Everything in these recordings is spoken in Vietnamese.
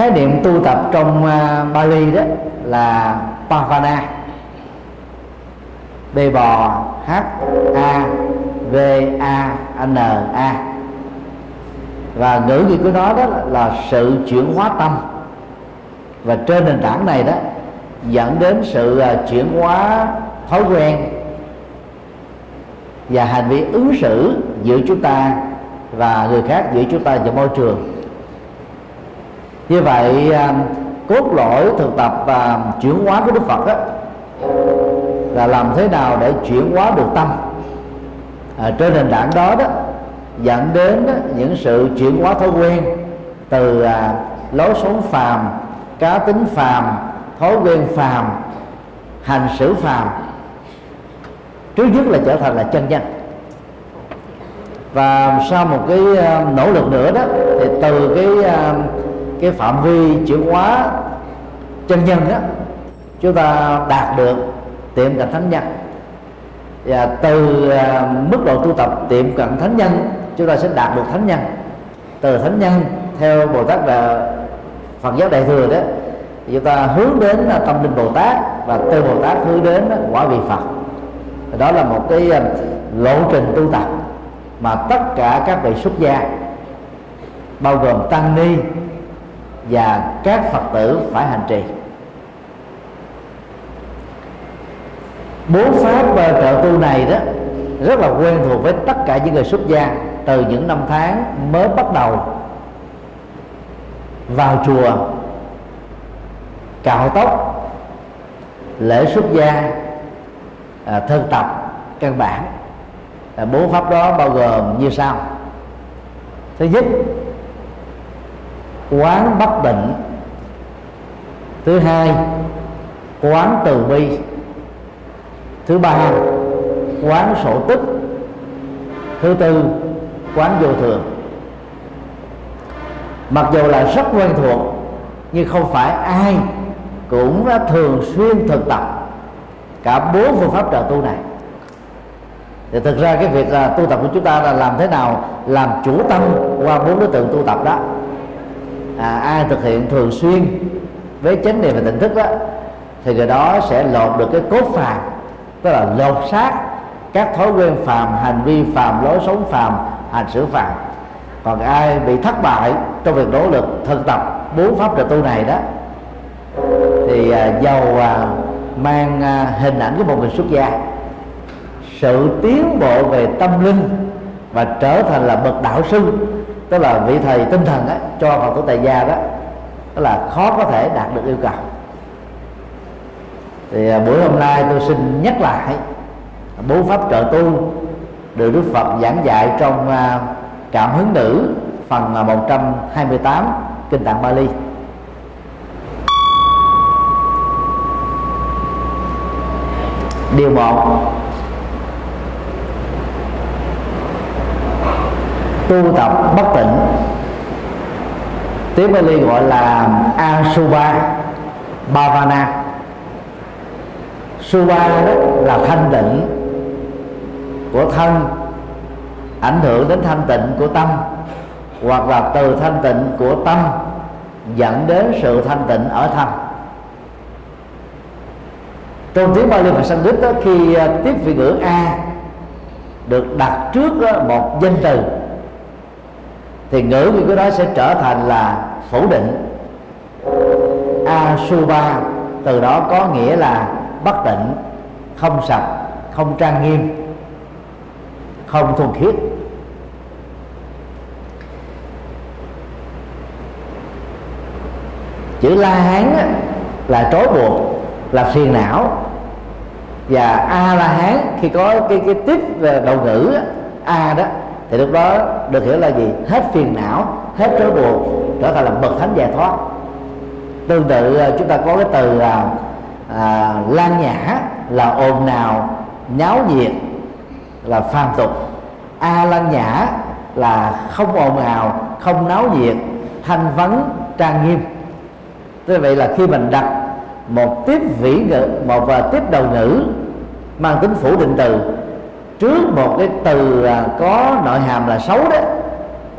khái niệm tu tập trong uh, Bali đó là Pavana. B bò H A V A N A. Và ngữ nghĩa của nó đó là sự chuyển hóa tâm. Và trên nền tảng này đó dẫn đến sự ờ, chuyển hóa thói quen và hành vi ứng xử giữa chúng ta và người khác giữa chúng ta và môi trường như vậy à, cốt lõi thực tập và chuyển hóa của đức phật đó, là làm thế nào để chuyển hóa được tâm? À, trên nền tảng đó đó dẫn đến đó, những sự chuyển hóa thói quen từ à, lối sống phàm cá tính phàm thói quen phàm hành xử phàm. Trước nhất là trở thành là chân nhân. Và sau một cái uh, nỗ lực nữa đó thì từ cái uh, cái phạm vi chuyển hóa chân nhân đó chúng ta đạt được tiệm cận thánh nhân. Và từ à, mức độ tu tập tiệm cận thánh nhân, chúng ta sẽ đạt được thánh nhân. Từ thánh nhân theo bồ tát là phật giáo đại thừa đó chúng ta hướng đến à, tâm linh bồ tát và từ bồ tát hướng đến quả vị phật. Đó là một cái à, lộ trình tu tập mà tất cả các vị xuất gia, bao gồm tăng ni và các phật tử phải hành trì. Bốn pháp ờ, trợ tu này đó rất là quen thuộc với tất cả những người xuất gia từ những năm tháng mới bắt đầu vào chùa cạo tóc lễ xuất gia à, thân tập căn bản. À, bốn pháp đó bao gồm như sau. Thứ nhất quán bất định. Thứ hai, quán từ bi. Thứ ba, quán sổ tích. Thứ tư, quán vô thường. Mặc dù là rất quen thuộc, nhưng không phải ai cũng đã thường xuyên thực tập cả bốn phương pháp trợ tu này. Thì thực ra cái việc là tu tập của chúng ta là làm thế nào làm chủ tâm qua bốn đối tượng tu tập đó à, ai thực hiện thường xuyên với chánh niệm và tỉnh thức đó thì người đó sẽ lột được cái cốt phàm tức là lột xác các thói quen phàm hành vi phàm lối sống phàm hành xử phàm. Còn ai bị thất bại trong việc nỗ lực thực tập bốn pháp trợ tu này đó thì à, giàu à, mang à, hình ảnh của một người xuất gia sự tiến bộ về tâm linh và trở thành là bậc đạo sư tức là vị thầy tinh thần đó, cho phật tử tại gia đó đó là khó có thể đạt được yêu cầu. Thì à, buổi hôm nay tôi xin nhắc lại bốn pháp trợ tu được Đức Phật giảng dạy trong à, cảm hứng nữ phần à, 128 kinh tạng Bali. Điều một tu tập bất tỉnh tiếng Bali gọi là Asubha Bhavana. Subha đó là thanh tịnh của thân ảnh hưởng đến thanh tịnh của tâm hoặc là từ thanh tịnh của tâm dẫn đến sự thanh tịnh ở thân. Trong tiếng Bali và Sanskrit đó, khi à, tiếp vị ngữ a được đặt trước một danh từ thì ngữ của đó sẽ trở thành là phủ định. Asuba, từ đó có nghĩa là bất tịnh, không sạch, không trang nghiêm, không thuần khiết. Chữ la hán là trói buộc, là phiền não. Và a la hán khi có cái cái tiếp về đầu ngữ a đó thì lúc đó được hiểu là gì? Hết phiền não hết trói buộc trở thành là bậc thánh giải thoát. Tương tự à, chúng ta có cái từ là à, lan nhã là ồn nào nháo nhiệt là phàm tục. A lan nhã là không ồn ào không náo nhiệt thanh vắng trang nghiêm. Như vậy là khi mình đặt một tiếp vĩ ngữ một và tiếp đầu ngữ mang tính phủ định từ trước một cái từ à, có nội hàm là xấu đó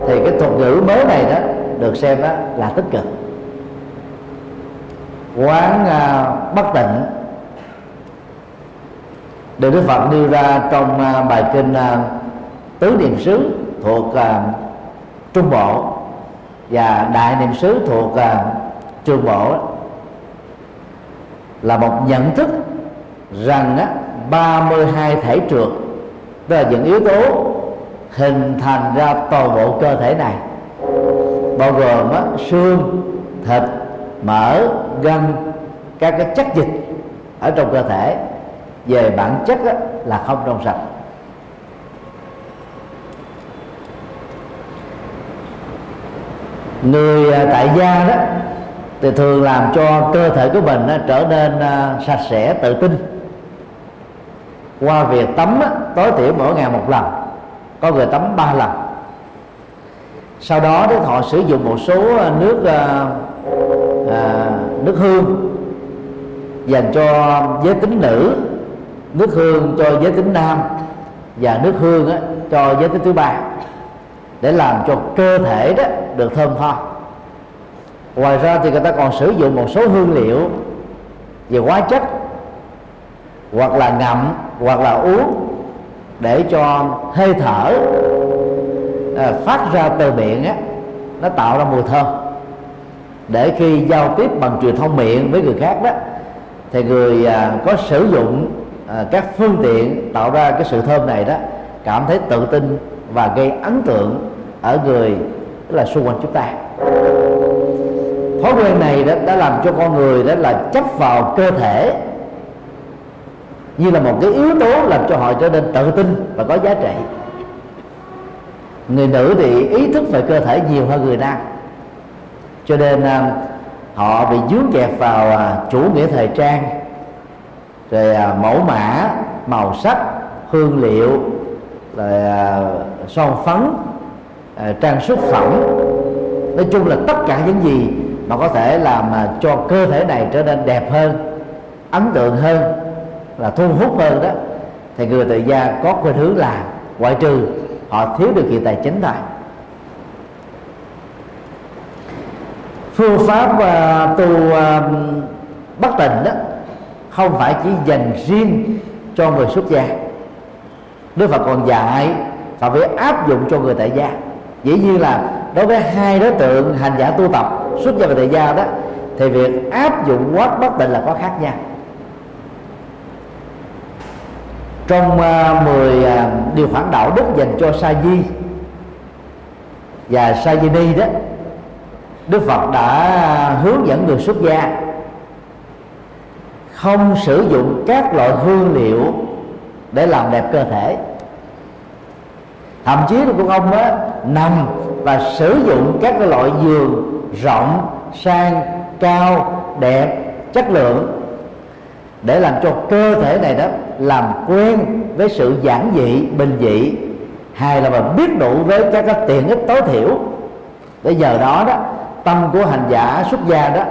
thì cái thuật ngữ mới này đó được xem đó là tích cực. Quán à, bất tịnh. Được Đức Phật đưa ra trong à, bài kinh tứ niệm xứ thuộc trung bộ và đại niệm xứ thuộc trường bộ là một nhận thức rằng á, 32 thể trượt tức là những yếu tố hình thành ra toàn bộ cơ thể này bao gồm á, xương thịt mỡ gân các cái chất dịch ở trong cơ thể. Về bản chất á, là không trong sạch. Người à, tại gia đó thì thường làm cho cơ thể của mình á, trở nên à, sạch sẽ tự tin. Qua việc tắm á, tối thiểu mỗi ngày một lần có người tắm ba lần. Sau đó thì họ sử dụng một số ờ, nước à, à, nước hương dành cho giới tính nữ nước hương cho giới tính nam và nước hương á, cho giới tính thứ ba để làm cho cơ thể đó được thơm tho ngoài ra thì người ta còn sử dụng một số hương liệu về hóa chất hoặc là ngậm hoặc là uống để cho hơi thở à, phát ra từ miệng á nó tạo ra mùi thơm. Để khi giao tiếp bằng truyền thông miệng với người khác đó thì người à, có sử dụng à, các phương tiện tạo ra cái sự thơm này đó cảm thấy tự tin và gây ấn tượng ở người tức là xung quanh chúng ta. Thói quen này đó đã làm cho con người đó là chấp vào cơ thể như là một cái yếu tố làm cho họ trở nên tự tin và có giá trị. Người nữ thì ý thức về cơ thể nhiều hơn người nam. Cho nên à, họ bị dướng kẹt vào à, chủ nghĩa thời trang, rồi à, mẫu mã, màu sắc, hương liệu, rồi son phấn trang sức phẩm. Nói chung là tất cả những gì mà có thể làm cho cơ thể này trở nên đẹp hơn, ấn tượng hơn là thu hút hơn đó thì người tại gia có khuynh hướng là ngoại trừ họ thiếu điều kiện tài chính thôi. Phương pháp uh, tu uh, bất tịnh đó không phải chỉ dành riêng cho người xuất gia. Đức Phật còn dạy và phải áp dụng cho người tại gia dĩ nhiên là đối với hai đối tượng hành giả tu tập xuất gia và tại gia đó thì việc áp dụng quát bất tịnh là có khác nhau. Trong uh, 10 uh, điều khoản đạo đức dành cho sa di và sa di ni đó đức phật đã hướng dẫn người xuất gia không sử dụng các loại hương liệu để làm đẹp cơ thể. Thậm chí là của ông á nằm và sử dụng các loại giường rộng sang cao đẹp chất lượng để làm cho cơ thể này đó làm quen với sự giản dị bình dị. Hay là mà biết đủ với các cái tiện ích tối thiểu. Để giờ đó đó tâm của hành giả xuất gia đó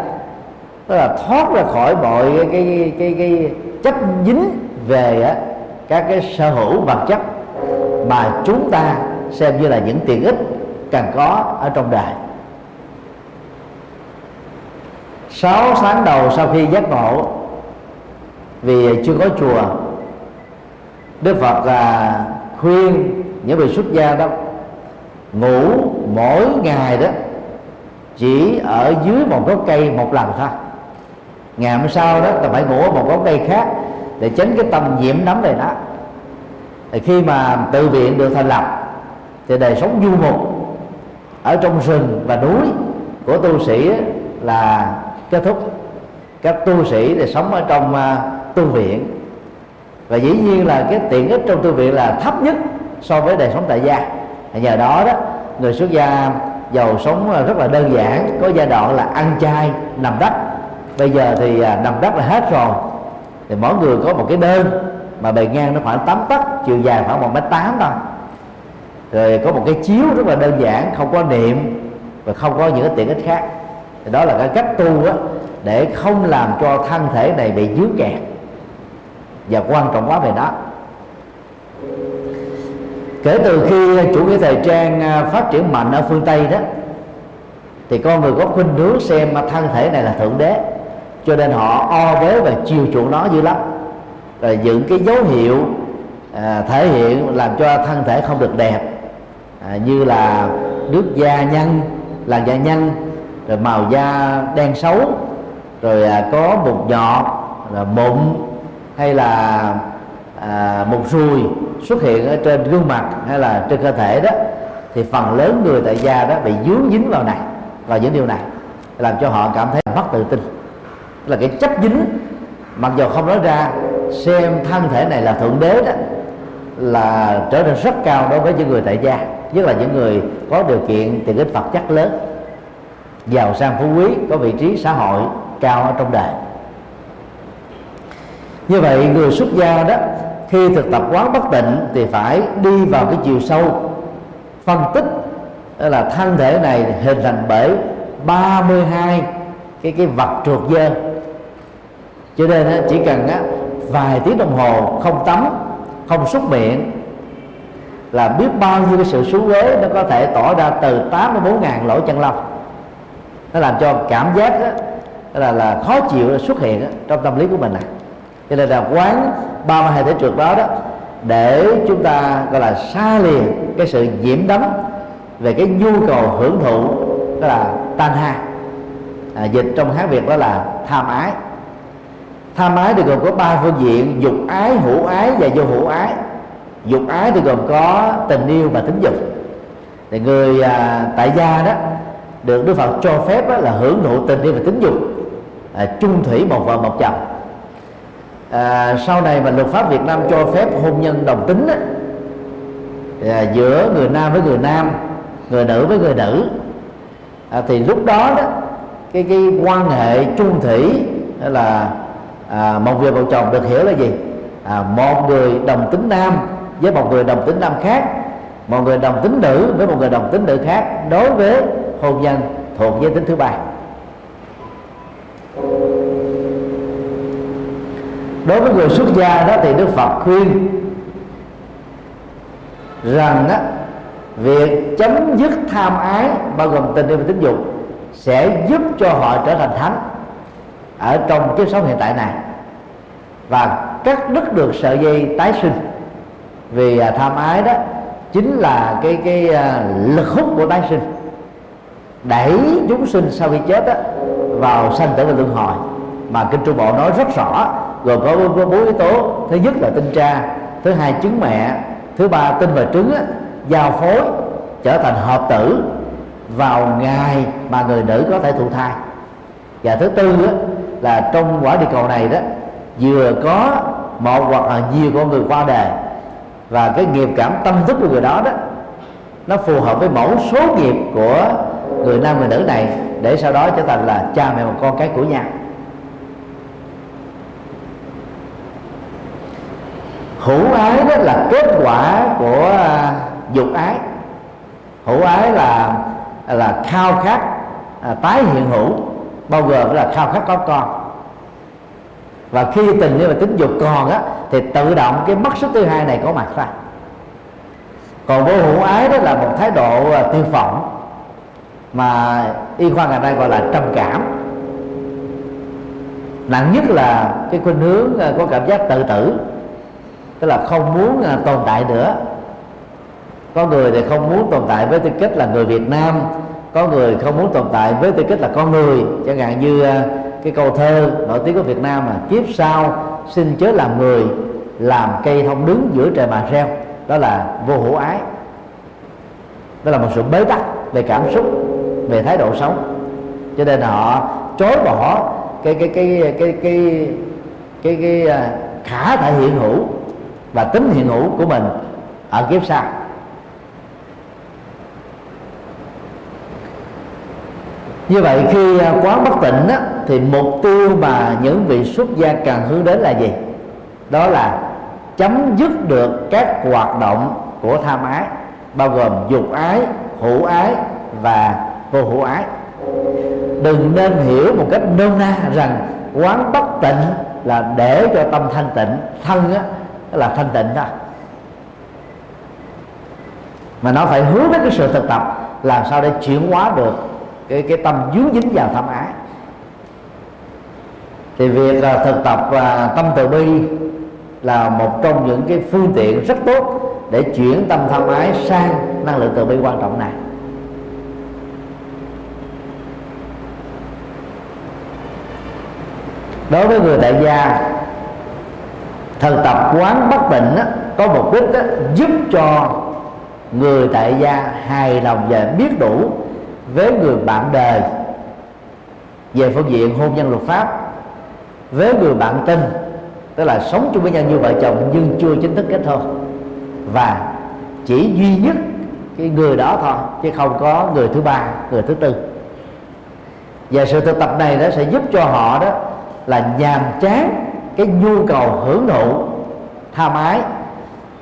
tức là thoát ra khỏi mọi cái cái cái, cái chấp dính về á, các cái sở hữu vật chất mà chúng ta xem như là những tiện ích cần có ở trong đời. Sáu tháng đầu sau khi giác ngộ vì chưa có chùa. Đức phật là khuyên những người xuất gia đó, ngủ mỗi ngày đó, chỉ ở dưới một gốc cây một lần thôi. Ngày hôm sau đó là phải ngủ ở một gốc cây khác để tránh cái tâm nhiễm nấm này đó. Thì khi mà tự viện được thành lập, thì đời sống du mục ở trong rừng và núi của tu sĩ là kết thúc. Các tu sĩ thì sống ở trong à, tu viện. Và dĩ nhiên là cái tiện ích trong tu viện là thấp nhất so với đời sống tại gia. Nhờ đó đó người xuất gia giàu sống rất là đơn giản có giai đoạn là ăn chay nằm đất bây giờ thì à, nằm đất là hết rồi. Thì mỗi người có một cái đơn mà bề ngang nó khoảng 8 tấc chiều dài khoảng một mét tám thôi. Rồi có một cái chiếu rất là đơn giản không có niệm và không có những cái tiện ích khác. Thì đó là cái cách tu á, để không làm cho thân thể này bị dướng kẹt và quan trọng quá về đó. Kể từ khi chủ nghĩa thời trang à, phát triển mạnh ở phương tây đó thì con người có khuynh hướng xem thân thể này là thượng đế. Cho nên họ o bế và chiều chuộng nó dữ lắm. Rồi những cái dấu hiệu à, thể hiện làm cho thân thể không được đẹp. À, như là nước da nhăn làn da nhăn rồi màu da đen xấu rồi à, có bụng nhọt là mụn hay là à, một ruồi xuất hiện ở trên gương mặt hay là trên cơ thể đó thì phần lớn người tại gia đó bị dướng dính vào này vào những điều này làm cho họ cảm thấy mất tự tin. Là cái chấp dính mặc dù không nói ra xem thân thể này là thượng đế đó là trở nên rất cao đối với những người tại gia nhất là những người có điều kiện tiện ích vật chất lớn giàu sang phú quý có vị trí xã hội cao ở trong đời như vậy người xuất gia đó khi thực tập quán bất tịnh thì phải đi vào cái chiều sâu. Phân tích là thân thể này hình thành bởi 32 cái cái vật trượt dơ. Cho nên chỉ cần vài tiếng đồng hồ không tắm không xúc miệng là biết bao nhiêu cái sự xuống ghế nó có thể tỏ ra từ 8 đến 4 ngàn lỗ chân lông. Nó làm cho cảm giác đó, là là khó chịu xuất hiện trong tâm lý của mình này cho nên là quán ba mươi hai thể trượt đó đó để chúng ta gọi là xa liền cái sự nhiễm đắm về cái nhu cầu hưởng thụ đó là tan ha. À, dịch trong hán việt đó là tham ái. Tham ái thì gồm có ba phương diện dục ái hữu ái và vô hữu ái. Dục ái thì gồm có tình yêu và tính dục. Thì người à, tại gia đó được đức phật cho phép đó là hưởng thụ tình yêu và tính dục à, chung thủy một vợ một chồng à, sau này mà luật pháp việt nam cho phép hôn nhân đồng tính á, à, giữa người nam với người nam người nữ với người nữ à, thì lúc đó đó cái cái quan hệ chung thủy là à, một người vợ chồng được hiểu là gì? À, một người đồng tính nam với một người đồng tính nam khác một người đồng tính nữ với một người đồng tính nữ khác đối với hôn nhân thuộc giới tính thứ ba. Đối với người xuất gia đó thì đức phật khuyên rằng á, việc chấm dứt tham ái bao gồm tình yêu và tính dục sẽ giúp cho họ trở thành thánh ở trong kiếp sống hiện tại này. Và cắt đứt được sợi dây tái sinh. Vì à, tham ái đó chính là cái cái à, lực hút của tái sinh. Đẩy chúng sinh sau khi chết đó, vào sanh tử và luân hồi. Mà kinh trung bộ nói rất rõ gồm có bốn yếu tố. Thứ nhất là tinh tra. Thứ hai trứng mẹ. Thứ ba tinh và trứng á, giao phối trở thành hợp tử vào ngày mà người nữ có thể thụ thai. Và thứ tư á, là trong quả địa cầu này đó vừa có một hoặc là nhiều con người qua đời và cái nghiệp cảm tâm thức của người đó đó nó phù hợp với mẫu số nghiệp của người nam người nữ này để sau đó trở thành là cha mẹ một con cái của nhau. Hữu ái đó là kết quả của à, dục ái. Hữu ái là là khao khát à, tái hiện hữu bao gồm là khao khát có con. Và khi tình yêu và tính dục còn á thì tự động cái mất số thứ hai này có mặt ra. Còn vô hữu ái đó là một thái độ à, tiêu phỏng mà y khoa ngày nay gọi là trầm cảm. Nặng nhất là cái khuynh hướng à, có cảm giác tự tử tức là không muốn à, tồn tại nữa. Có người thì không muốn tồn tại với tư cách là người Việt Nam có người không muốn tồn tại với tư cách là con người. Chẳng hạn như à, cái câu thơ nổi tiếng của Việt Nam mà kiếp sau xin chớ làm người làm cây thông đứng giữa trời mà reo đó là vô hữu ái. Đó là một sự bế tắc về cảm xúc về thái độ sống cho nên họ chối bỏ cái cái cái cái cái cái, cái, cái khả thể hiện hữu và tính hiện hữu của mình ở kiếp sau. Như vậy khi à, quá quán bất tịnh á, thì mục tiêu mà những vị xuất gia cần hướng đến là gì? Đó là chấm dứt được các hoạt động của tham ái bao gồm dục ái hữu ái và vô hữu ái. Đừng nên hiểu một cách nôm na rằng quán bất tịnh là để cho tâm thanh tịnh thân á là thanh tịnh đó, mà nó phải hướng đến cái sự thực tập làm sao để chuyển hóa được cái cái tâm dướng dính vào tham ái. Thì việc là thực tập và tâm từ bi là một trong những cái phương tiện rất tốt để chuyển tâm tham ái sang năng lượng từ bi quan trọng này. Đối với người tại gia thần tập quán bất tịnh á, có mục đích á, giúp cho người tại gia hài lòng và biết đủ với người bạn đời về phương diện hôn nhân luật pháp với người bạn tình tức là sống chung với nhau như vợ chồng nhưng chưa chính thức kết hôn. Và chỉ duy nhất cái người đó thôi chứ không có người thứ ba người thứ tư. Và sự thực tập này đó sẽ giúp cho họ đó là nhàm chán cái nhu cầu hưởng thụ tham ái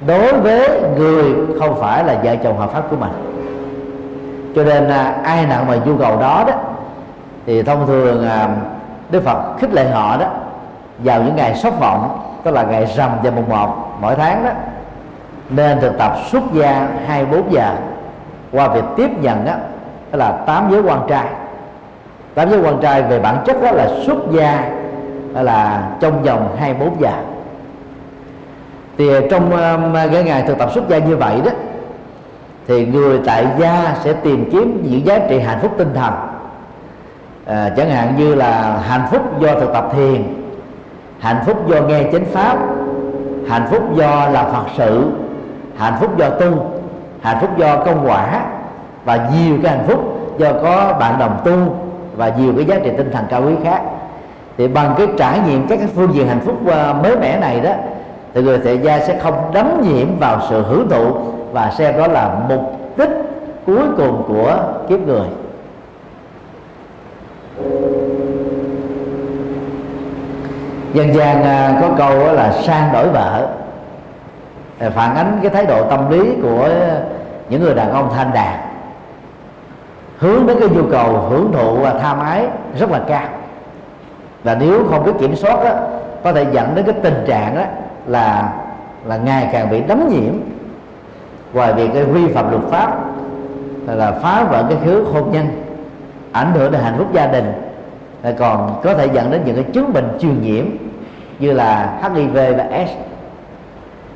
đối với người không phải là vợ chồng hợp pháp của mình. Cho nên à, ai nặng mà nhu cầu đó đó thì thông thường à, đức phật khích lệ họ đó vào những ngày sốc vọng tức là ngày rằm và mùng một mỗi tháng đó nên thực tập xuất gia 24 giờ qua việc tiếp nhận đó, đó là tám giới quan trai. Tám giới quan trai về bản chất đó là xuất gia là trong vòng 24 giờ. Thì trong um, cái ngày thực tập xuất gia như vậy đó thì người tại gia sẽ tìm kiếm những giá trị hạnh phúc tinh thần. À, chẳng hạn như là hạnh phúc do thực tập thiền hạnh phúc do nghe chánh pháp hạnh phúc do làm phật sự hạnh phúc do tu hạnh phúc do công quả và nhiều cái hạnh phúc do có bạn đồng tu và nhiều cái giá trị tinh thần cao quý khác thì bằng cái trải nghiệm các cái phương diện hạnh phúc ờ, mới mẻ này đó, thì người tại gia sẽ không đắm nhiễm vào sự hưởng thụ và xem đó là mục đích cuối cùng của kiếp người. Dân gian ờ, có câu là sang đổi vợ phản ánh cái thái độ tâm lý của những người đàn ông thanh đạt, hướng đến cái nhu cầu hưởng thụ và tham ái rất là cao và nếu không biết kiểm soát đó, có thể dẫn đến cái tình trạng đó là là ngày càng bị đấm nhiễm ngoài việc cái vi phạm luật pháp là phá vỡ cái khứ hôn nhân ảnh hưởng đến hạnh phúc gia đình. Còn có thể dẫn đến những cái chứng bệnh truyền nhiễm như là HIV và S.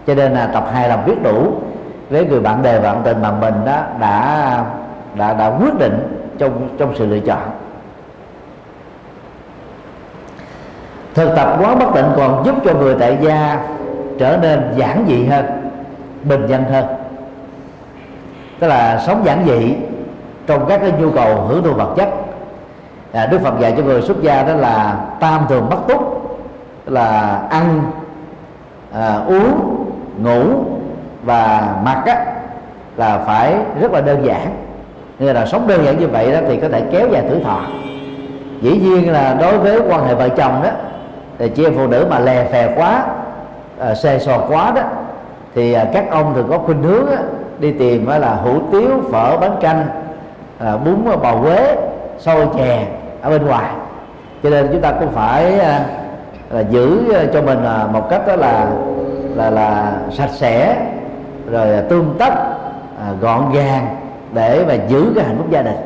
Cho nên là tập hai là biết đủ với người bạn bè bạn tình mà mình đó đã đã đã quyết định trong trong sự lựa chọn. Thực tập quán bất tịnh còn giúp cho người tại gia trở nên giản dị hơn bình dân hơn. Tức là sống giản dị trong các cái nhu cầu hưởng thụ vật chất. À, đức phật dạy cho người xuất gia đó là tam thường bất túc là ăn à, uống ngủ và mặc á, là phải rất là đơn giản. Như là sống đơn giản như vậy đó thì có thể kéo dài tuổi thọ. Dĩ nhiên là đối với quan hệ vợ chồng đó thì chị em phụ nữ mà lè phè quá à, xề xò quá đó thì à, các ông thường có khuynh hướng á, đi tìm á, là hủ tiếu phở bánh canh à, bún à, bò quế xôi chè ở bên ngoài. Cho nên chúng ta cũng phải à, là giữ à, cho mình à, một cách đó là là là sạch sẽ rồi à, tương tất à, gọn gàng để mà giữ cái hạnh phúc gia đình.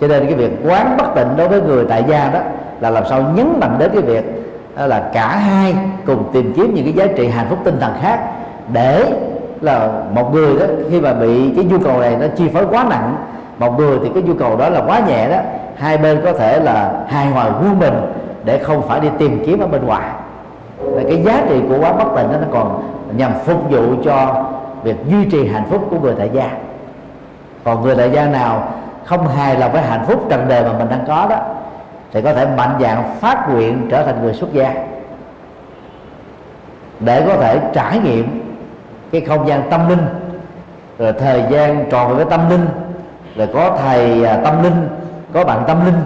Cho nên cái việc quán bất tịnh đối với người tại gia đó là làm sao nhấn mạnh đến cái việc là cả hai cùng tìm kiếm những cái giá trị hạnh phúc tinh thần khác để là một người đó, khi mà bị cái nhu cầu này nó chi phối quá nặng, một người thì cái nhu cầu đó là quá nhẹ đó, hai bên có thể là hài hòa vui mình để không phải đi tìm kiếm ở bên ngoài. Và cái giá trị của quá bất tịnh đó nó còn nhằm phục vụ cho việc duy trì hạnh phúc của người tại gia. Còn người tại gia nào không hài lòng với hạnh phúc trần đề mà mình đang có đó thì có thể mạnh dạng phát nguyện trở thành người xuất gia. Để có thể trải nghiệm cái không gian tâm linh rồi thời gian tròn với tâm linh rồi có thầy à, tâm linh có bạn tâm linh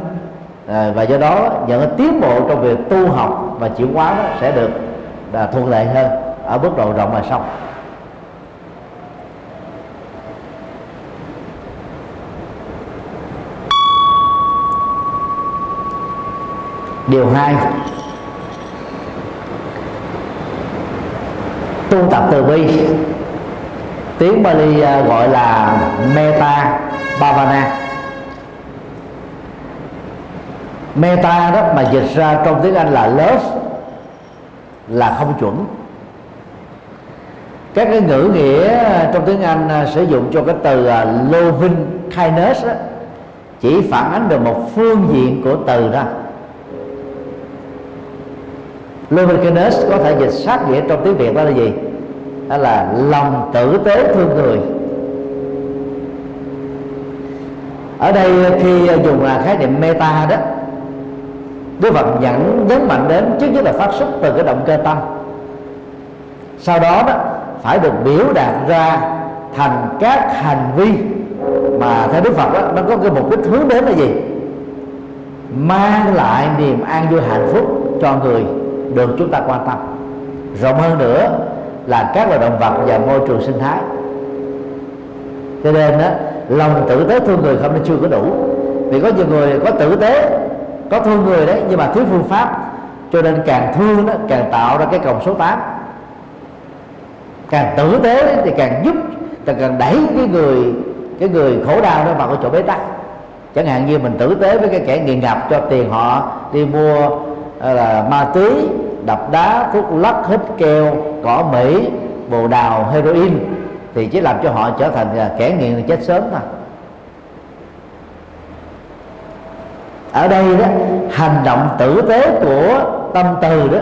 à, và do đó những tiến bộ trong việc tu học và chuyển hóa đó sẽ được à, thuận lợi hơn ở mức độ rộng và sâu điều hai. Tu tập từ bi. Tiếng Bali à, gọi là meta bhavana. Meta đó mà dịch ra trong tiếng Anh là love là không chuẩn. Các cái ngữ nghĩa à, trong tiếng Anh à, sử dụng cho cái từ loving kindness đó, chỉ phản ánh được một phương diện của từ đó loving có thể dịch sát nghĩa trong tiếng Việt đó là gì? Đó là lòng tử tế thương người. Ở đây khi dùng là khái niệm meta đó Đức Phật dẫn nhấn mạnh đến trước nhất là phát xuất từ cái động cơ tâm. Sau đó đó phải được biểu đạt ra thành các hành vi mà theo Đức Phật đó, nó có cái mục đích hướng đến là gì? Mang lại niềm an vui hạnh phúc cho người được chúng ta quan tâm. Rộng hơn nữa là các loài động vật và môi trường sinh thái. Cho nên đó, lòng tử tế thương người không nên chưa có đủ. Vì có nhiều người có tử tế có thương người đấy nhưng mà thiếu phương pháp. Cho nên càng thương đó càng tạo ra cái còng số 8 càng tử tế thì càng giúp càng càng đẩy cái người cái người khổ đau đó vào cái chỗ bế tắc. Chẳng hạn như mình tử tế với cái kẻ nghiện ngập cho tiền họ đi mua ờ, là ma túy đập đá thuốc lắc hít keo, cỏ mỹ, bồ đào, heroin. Thì chỉ làm cho họ trở thành à, kẻ nghiện chết sớm thôi. Ở đây đó, hành động tử tế của tâm từ đó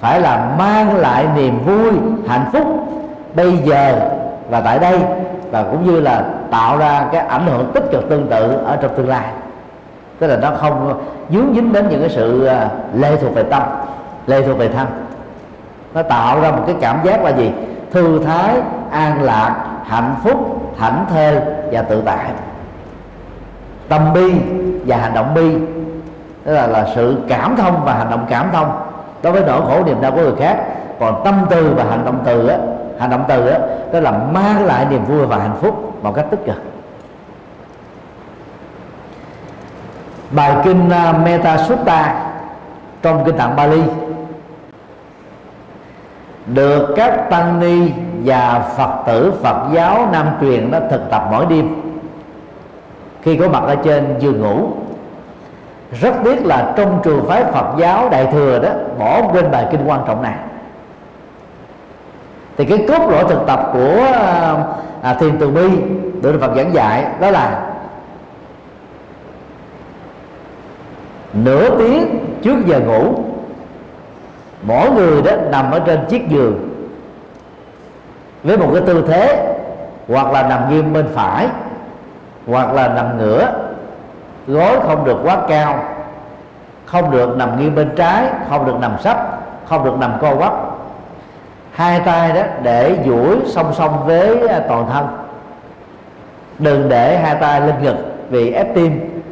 phải là mang lại niềm vui, hạnh phúc bây giờ và tại đây và cũng như là tạo ra cái ảnh hưởng tích cực tương tự ở trong tương lai. Tức là nó không dướng dính đến những cái sự lê lệ thuộc về tâm lệ thuộc về thân nó tạo ra một cái cảm giác là gì? Thư thái an lạc hạnh phúc thảnh thơi và tự tại. Tâm bi và hành động bi. Đó là, là sự cảm thông và hành động cảm thông. Đối với nỗi khổ niềm đau của người khác. Còn tâm từ và hành động từ á hành động từ á đó là mang lại niềm vui và hạnh phúc một cách tích cực. Bài kinh à, uh, Meta Sutta trong kinh tạng Bali được các tăng ni và phật tử phật giáo nam truyền đó thực tập mỗi đêm. Khi có mặt ở trên giường ngủ rất tiếc là trong trường phái Phật giáo Đại thừa đó bỏ quên bài kinh quan trọng này. Thì cái cốt lõi thực tập của à, à thiền từ bi được Phật giảng dạy đó là nửa tiếng trước giờ ngủ mỗi người đó nằm ở trên chiếc giường với một cái tư thế, hoặc là nằm nghiêng bên phải, hoặc là nằm ngửa, gối không được quá cao, không được nằm nghiêng bên trái, không được nằm sấp, không được nằm co quắp. Hai tay đó để duỗi song song với à, toàn thân. Đừng để hai tay lên ngực vì ép tim.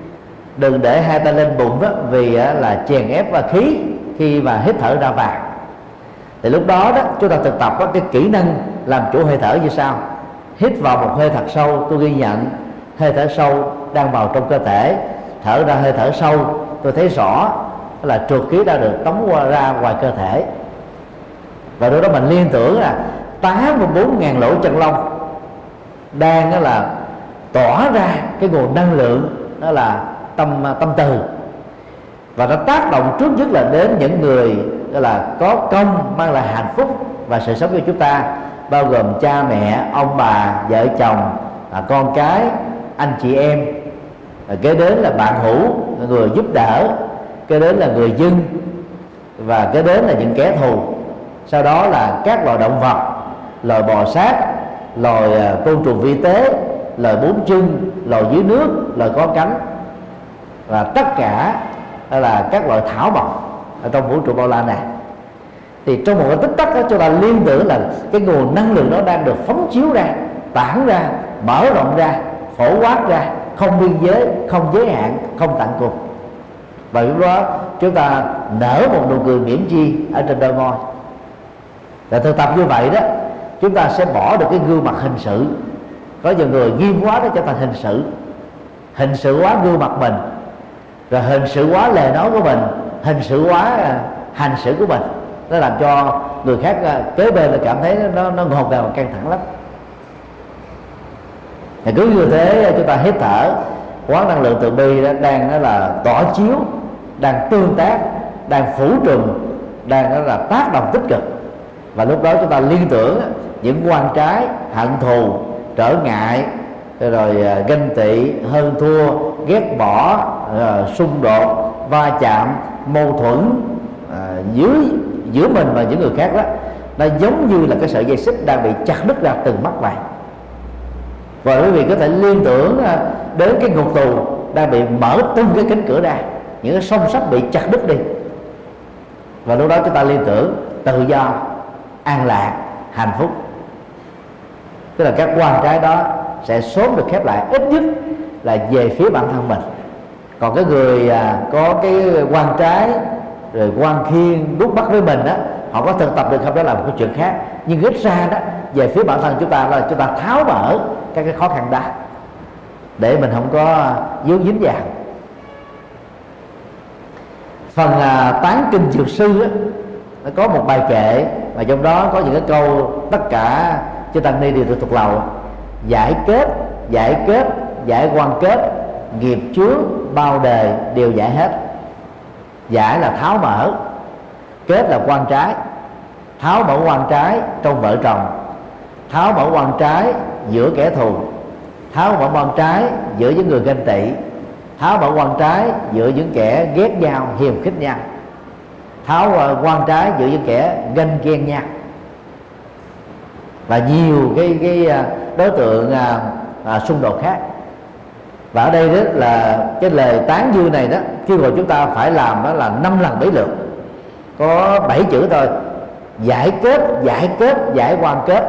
Đừng để hai tay lên bụng đó vì à, là chèn ép và khí khi mà hít thở ra vào thì lúc đó đó, chúng ta thực tập có cái kỹ năng làm chủ hơi thở như sau. Hít vào một hơi thật sâu, tôi ghi nhận, hơi thở sâu đang vào trong cơ thể. Thở ra hơi thở sâu, tôi thấy rõ là trượt khí đã được tống qua, ra ngoài cơ thể. Và lúc đó mình liên tưởng là tám mươi bốn ngàn lỗ chân lông đang đó là tỏa ra cái nguồn năng lượng, đó là tâm tâm từ và nó tác động trước nhất là đến những người đó là có công mang lại hạnh phúc và sự sống cho chúng ta. Bao gồm cha mẹ ông bà vợ chồng à, con cái anh chị em. Và kế đến là bạn hữu người giúp đỡ. Kế đến là người dân. Và kế đến là những kẻ thù. Sau đó là các loài động vật loài bò sát loài à, côn trùng vi tế loài bốn chân loài dưới nước loài có cánh. Và tất cả là các loại thảo mộc ở trong vũ trụ bao la này. Thì trong một cái tích tắc đó, chúng ta liên tưởng là cái nguồn năng lượng đó đang được phóng chiếu ra, tản ra, mở rộng ra, phổ quát ra, không biên giới, không giới hạn, không tận cùng. Và lúc đó, chúng ta nở một nụ cười miễn chi ở trên đôi môi. Và thực tập như vậy đó, chúng ta sẽ bỏ được cái gương mặt hình sự. Có nhiều người nghiêm quá đó trở thành hình sự. Hình sự quá gương mặt mình rồi hình sự quá lời nói của mình, hình sự quá à, hành xử của mình. Nó làm cho người khác à, kế bên là cảm thấy nó nó ngột ngào, căng thẳng lắm. Thì cứ như thế à, chúng ta hít thở, quán năng lượng từ bi đó đang đó là tỏ chiếu, đang tương tác, đang phủ trùm, đang đó là tác động tích cực. Và lúc đó chúng ta liên tưởng những quan trái, hận thù, trở ngại, rồi ganh tị, hơn thua, ghét bỏ uh, xung đột va chạm mâu thuẫn uh, dưới giữa mình và những người khác đó nó giống như là cái sợi dây xích đang bị chặt đứt ra từng mắt vậy và quý vị có thể liên tưởng ờ, đến cái ngục tù đang bị mở tung cái cánh cửa ra những cái song sắt bị chặt đứt đi. Và lúc đó chúng ta liên tưởng tự do an lạc hạnh phúc. Tức là các quan trái đó sẽ sớm được khép lại ít nhất là về phía bản thân mình còn cái người à, có cái quan trái rồi quan khiên đút bắt với mình đó họ có thực tập được không? Đó là một cái chuyện khác. Nhưng ít ra đó về phía bản thân chúng ta là chúng ta tháo mở các cái khó khăn đó để mình không có dướng dính vào phần à, tán kinh dược sư á, nó có một bài kệ mà trong đó có những cái câu tất cả chư tăng ni đều được thuộc lầu giải kết giải kết giải quan kết nghiệp chướng bao đề đều giải hết. Giải là tháo mở kết là quan trái. Tháo mở quan trái trong vợ chồng. Tháo mở quan trái giữa kẻ thù. Tháo mở quan trái giữa những người ganh tị. Tháo mở quan trái giữa những kẻ ghét nhau hiềm khích nhau. Tháo quan trái giữa những kẻ ganh ghen nhau. Và nhiều cái cái à, đối tượng à, à, xung đột khác và ở đây đó là cái lời tán dương này đó khi mà chúng ta phải làm đó là năm lần bảy lượt. Có bảy chữ thôi. Giải kết giải kết, giải quan kết.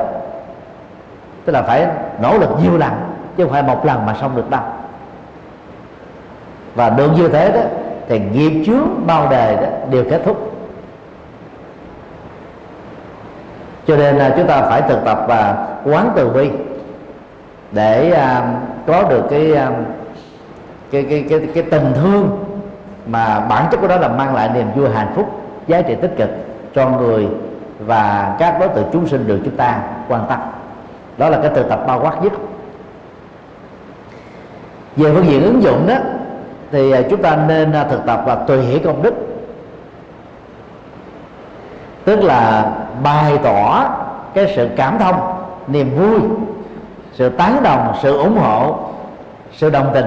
Tức là phải nỗ lực nhiều lần, chứ không phải một lần mà xong được đâu. Và được như thế đó, thì nghiệp chướng bao đời đó đều kết thúc. Cho nên là chúng ta phải thực tập và quán từ bi để uh, có được cái, uh, cái cái cái cái tình thương mà bản chất của đó là mang lại niềm vui hạnh phúc giá trị tích cực cho người và các đối tượng chúng sinh được chúng ta quan tâm. Đó là cái từ tập bao quát nhất. Về phương diện ứng dụng đó thì à, chúng ta nên thực tập và tùy hỷ công đức. Tức là bày tỏ cái sự cảm thông niềm vui sự tán đồng, sự ủng hộ, sự đồng tình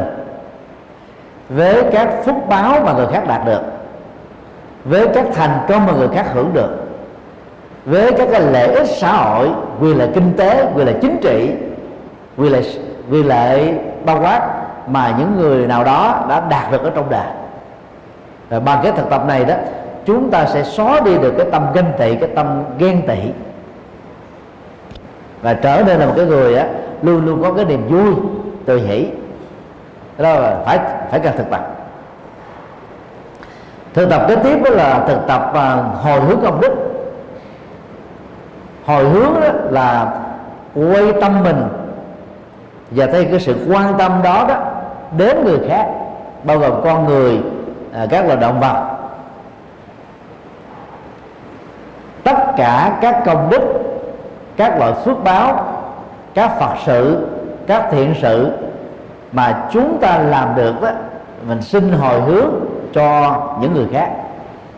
với các phúc báo mà người khác đạt được, với các thành công mà người khác hưởng được, với các cái lợi ích xã hội quyền lợi kinh tế quyền lợi chính trị quyền lợi quyền lợi bao quát mà những người nào đó đã đạt được ở trong đời và bằng cái thực tập này đó, chúng ta sẽ xóa đi được cái tâm ganh tị, cái tâm ghen tị. Và trở nên là một cái người á luôn luôn có cái niềm vui tùy hỷ đó là phải phải cần thực tập. Thực tập kế tiếp đó là thực tập à, hồi hướng công đức. Hồi hướng đó là quay tâm mình. Và thấy cái sự quan tâm đó đó đến người khác bao gồm con người à, các loài động vật. Tất cả các công đức các loại phước báo các phật sự, các thiện sự mà chúng ta làm được đó mình xin hồi hướng cho những người khác.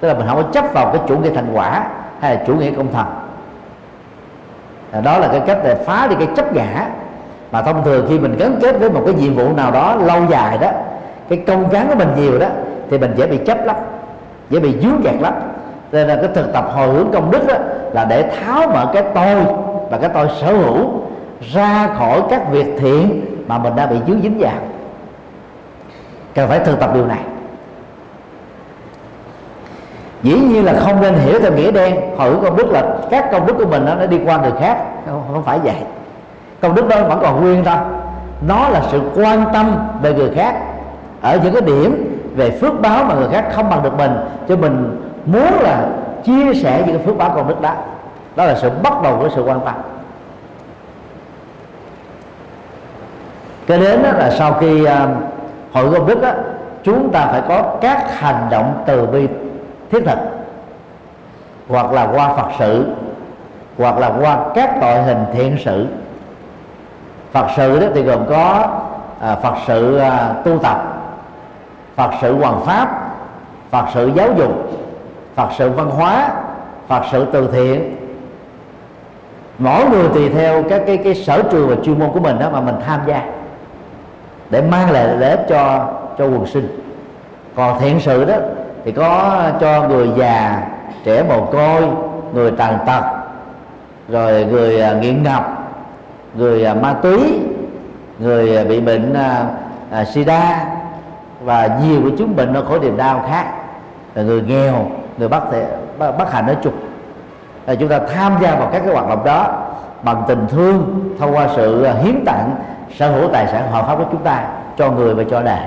Tức là mình không có chấp vào cái chủ nghĩa thành quả hay là chủ nghĩa công thần. À, đó là cái cách để phá đi cái chấp ngã. Mà thông thường khi mình gắn kết với một cái nhiệm vụ nào đó lâu dài đó, cái công gắng của mình nhiều đó, thì mình dễ bị chấp lắm, dễ bị dướng gạt lắm. Nên là cái thực tập hồi hướng công đức đó là để tháo mở cái tôi và cái tôi sở hữu ra khỏi các việc thiện mà mình đã bị dứa dính vào. Cần phải thực tập điều này. Dĩ nhiên là không nên hiểu theo nghĩa đen. Hỏi công đức là các công đức của mình nó đi qua người khác. Không, không phải vậy. Công đức đó vẫn còn nguyên thôi. Nó là sự quan tâm về người khác ở những cái điểm về phước báo mà người khác không bằng được mình. Cho mình muốn là chia sẻ những cái phước báo công đức đó. Đó là sự bắt đầu của sự quan tâm. Cái đến đó là sau khi uh, hội công đức đó chúng ta phải có các hành động từ bi thiết thực hoặc là qua phật sự hoặc là qua các tội hình thiện sự. Phật sự đó thì gồm có à, phật sự à, tu tập phật sự hoàng pháp phật sự giáo dục phật sự văn hóa phật sự từ thiện. Mỗi người tùy theo các cái cái sở trường và chuyên môn của mình đó mà mình tham gia để mang lại lợi ích cho cho quần sinh. Còn thiện sự đó thì có cho người già trẻ mồ côi người tàn tật rồi người à, nghiện ngập người à, ma túy người à, bị bệnh à, sida và nhiều của chúng bệnh nó khổ niềm đau khác. Là người nghèo người bất thể bất hạnh nói chung. Là chúng ta tham gia vào các cái hoạt động đó bằng tình thương thông qua sự à, hiến tặng sở hữu tài sản hợp pháp của chúng ta cho người và cho đời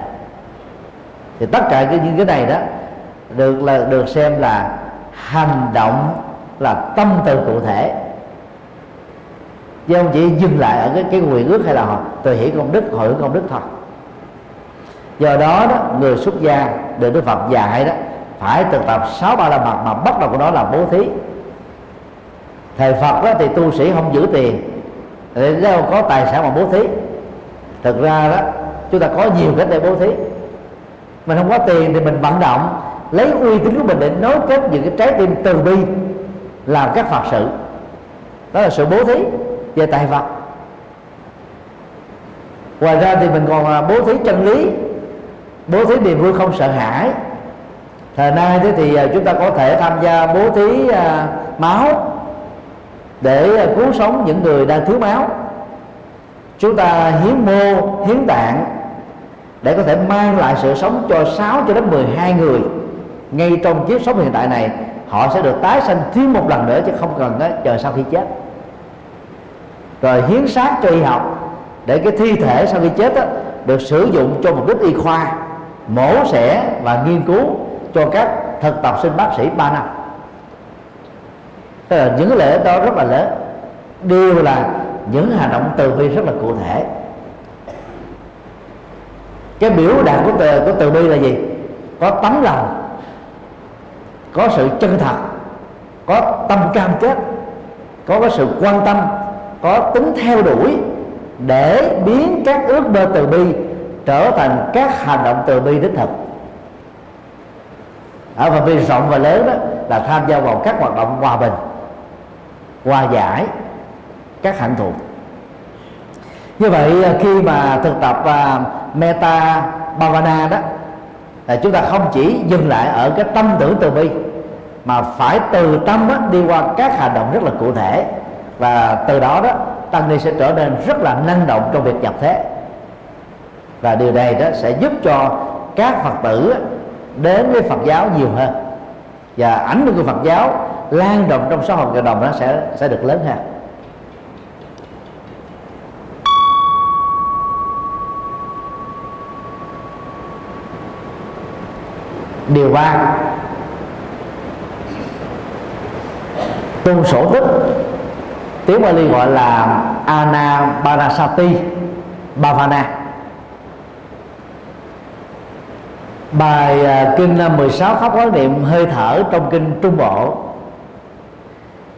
thì tất cả cái, những cái này đó được là, được xem là hành động là tâm từ cụ thể. Chứ không chỉ dừng lại ở cái cái nguyện ước hay là họ từ hỷ công đức hội công đức thôi. Do đó đó, người xuất gia, được đức phật dạy đó, phải thực tập sáu ba la mật mà bắt đầu của nó là bố thí thời phật đó thì tu sĩ không giữ tiền. Để đâu có tài sản mà bố thí. Thực ra đó, chúng ta có nhiều cách để bố thí. Mình không có tiền thì mình vận động, lấy uy tín của mình để nối kết những cái trái tim từ bi làm các phật sự. Đó là sự bố thí về tài vật. Ngoài ra thì mình còn à, bố thí chân lý, bố thí niềm vui không sợ hãi. Thời nay thế thì à, chúng ta có thể tham gia bố thí à, máu để ờ, cứu sống những người đang thiếu máu. Chúng ta hiến mô hiến tạng để có thể mang lại sự sống cho 6 cho đến 12 người. Ngay trong kiếp sống hiện tại này họ sẽ được tái sanh thêm một lần nữa chứ không cần đó, chờ sau khi chết. Rồi hiến xác cho y học để cái thi thể sau khi chết đó, được sử dụng cho mục đích y khoa mổ xẻ và nghiên cứu cho các thực tập sinh bác sĩ 3 năm. Tức là những lễ đó rất là lớn. Đều là những hành động từ bi rất là cụ thể. Cái biểu đạt của từ, của từ bi là gì? Có tấm lòng có sự chân thật có tâm cam kết có cái sự quan tâm có tính theo đuổi để biến các ước mơ từ bi trở thành các hành động từ bi đích thực. Ở phạm vi rộng và lớn đó là tham gia vào các hoạt động hòa bình hòa giải các hạnh thù như vậy à, khi mà thực tập uh, meta bhavana đó là chúng ta không chỉ dừng lại ở cái tâm tưởng từ bi mà phải từ tâm đó, đi qua các hành động rất là cụ thể. Và từ đó đó tăng ni sẽ trở nên rất là năng động trong việc nhập thế. Và điều này đó sẽ giúp cho các phật tử đến với phật giáo nhiều hơn. Và ảnh hưởng của phật giáo lan rộng trong xã hội cộng đồng nó sẽ sẽ được lớn hơn. Điều ba. Tu sổ tích tiếng Bali gọi là Anaparasati Bhavana. Bài à, kinh à, 16 pháp quán niệm hơi thở trong kinh Trung Bộ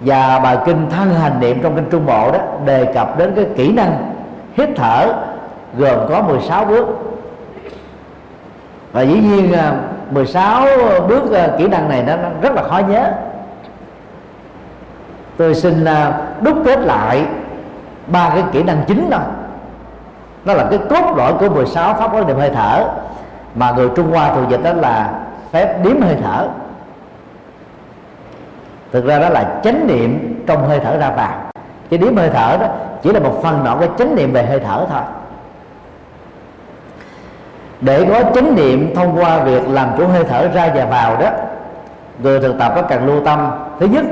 và bài kinh thân hành niệm trong kinh Trung Bộ đó đề cập đến cái kỹ năng hít thở gồm có 16 bước. Và dĩ nhiên à, 16 bước à, kỹ năng này nó rất là khó nhớ. Tôi xin à, đúc kết lại ba cái kỹ năng chính đó nó là cái cốt lõi của 16 pháp quán niệm hơi thở, mà người Trung Hoa thường dịch đó là phép điếm hơi thở thực ra đó là chánh niệm trong hơi thở ra vào cái điểm hơi thở đó chỉ là một phần nhỏ cái chánh niệm về hơi thở thôi. Để có chánh niệm thông qua việc làm chủ hơi thở ra và vào đó, người thực tập có cần lưu tâm. Thứ nhất,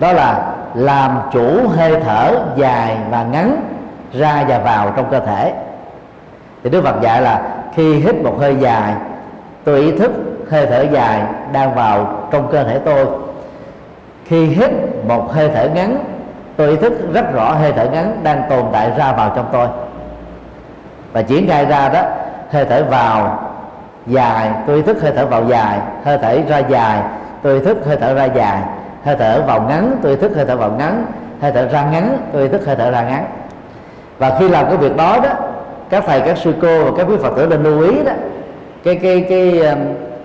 đó là làm chủ hơi thở dài và ngắn ra và vào trong cơ thể. Thì đức phật dạy là khi hít một hơi dài, tôi ý thức hơi thở dài đang vào trong cơ thể tôi khi hít một hơi thở ngắn tôi ý thức rất rõ hơi thở ngắn đang tồn tại ra vào trong tôi và triển khai ra đó hơi thở vào dài tôi ý thức hơi thở vào dài hơi thở ra dài tôi ý thức hơi thở ra dài hơi thở vào ngắn tôi ý thức hơi thở vào ngắn hơi thở ra ngắn tôi ý thức hơi thở ra ngắn và khi làm cái việc đó đó các thầy các sư cô và các quý phật tử nên lưu ý đó cái cái cái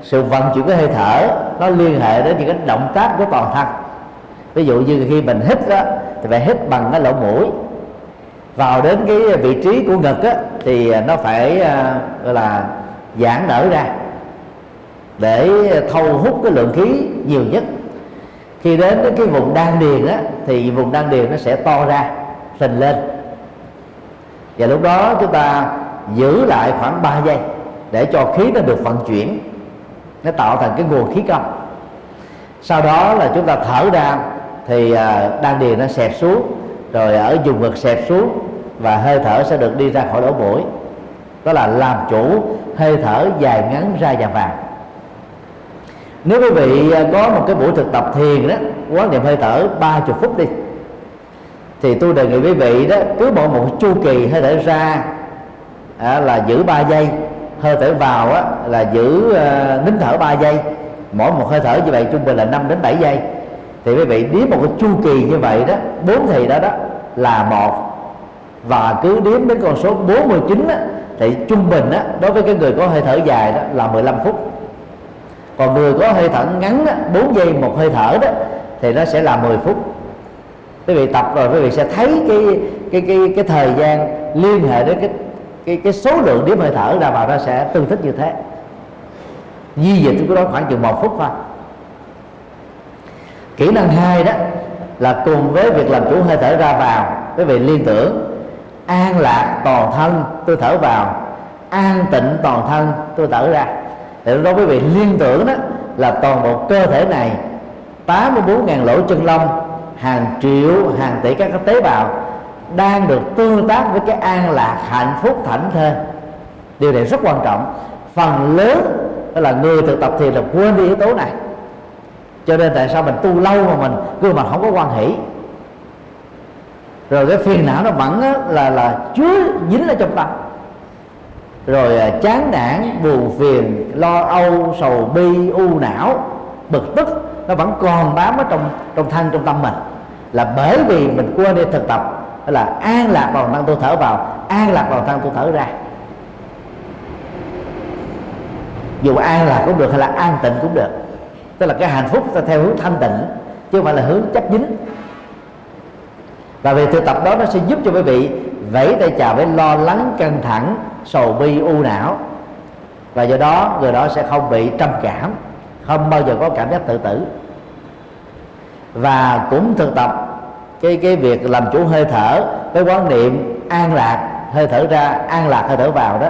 sự vận chuyển cái hơi thở nó liên hệ đến những cái động tác của toàn thân. Ví dụ như khi mình hít đó thì phải hít bằng cái lỗ mũi. Vào đến cái vị trí của ngực á, thì nó phải uh, gọi là giãn nở ra để thâu hút cái lượng khí nhiều nhất. Khi đến cái vùng đan điền á, thì vùng đan điền nó sẽ to ra phình lên. Và lúc đó chúng ta giữ lại khoảng 3 giây để cho khí nó được vận chuyển nó tạo thành cái nguồn khí công. Sau đó là chúng ta thở ra thì à, đan điền nó xẹp xuống rồi ở vùng ngực xẹp xuống và hơi thở sẽ được đi ra khỏi lỗ mũi. Đó là làm chủ hơi thở dài ngắn ra và vào. Nếu quý vị à, có một cái buổi thực tập thiền đó quán niệm hơi thở 30 phút đi thì tôi đề nghị quý vị đó cứ mỗi một chu kỳ hơi thở ra à, là giữ 3 giây hơi thở vào á, là giữ uh, nín thở 3 giây. Mỗi một hơi thở như vậy trung bình là 5 đến 7 giây. Thì quý vị đếm một cái chu kỳ như vậy đó bốn thì đó đó là một. Và cứ đếm đến con số 49 á, thì trung bình á, đối với cái người có hơi thở dài đó là 15 phút. Còn người có hơi thở ngắn á, 4 giây một hơi thở đó thì nó sẽ là 10 phút. Quý vị tập rồi quý vị sẽ thấy cái cái cái cái thời gian liên hệ đến cái cái cái số lượng điểm hơi thở ra vào nó sẽ tương thích như thế. Di dịch của đó khoảng chừng một phút thôi. Kỹ năng hai đó là cùng với việc làm chủ hơi thở ra vào, quý vị liên tưởng, an lạc toàn thân, tôi thở vào, an tịnh toàn thân, tôi thở ra. Để đối đó quý vị liên tưởng đó là toàn bộ cơ thể này 84.000 lỗ chân lông, hàng triệu, hàng tỷ các tế bào đang được tương tác với cái an lạc hạnh phúc thảnh thơi. Điều này rất quan trọng. Phần lớn đó là người thực tập thiền là quên đi yếu tố này. Cho nên tại sao mình tu lâu mà mình gương mặt không có quan hỷ. Rồi cái phiền não nó vẫn là là chứa dính ở trong tâm. Rồi à, chán nản, buồn phiền, lo âu, sầu bi, u não, bực tức, nó vẫn còn bám ở trong trong thân, trong tâm mình. Là bởi vì mình quên đi thực tập là an lạc vào năng tôi thở vào, an lạc vào năng tôi thở ra. Dù an lạc cũng được hay là an tịnh cũng được. Tức là cái hạnh phúc theo hướng thanh tịnh, chứ không phải là hướng chấp dính và việc thực tập đó, nó sẽ giúp cho quý vị vẫy tay chào với lo lắng, căng thẳng, sầu bi, u não. Và do đó, người đó sẽ không bị trầm cảm, không bao giờ có cảm giác tự tử. Và cũng thực tập cái cái việc làm chủ hơi thở, cái quán niệm an lạc, hơi thở ra, an lạc, hơi thở vào đó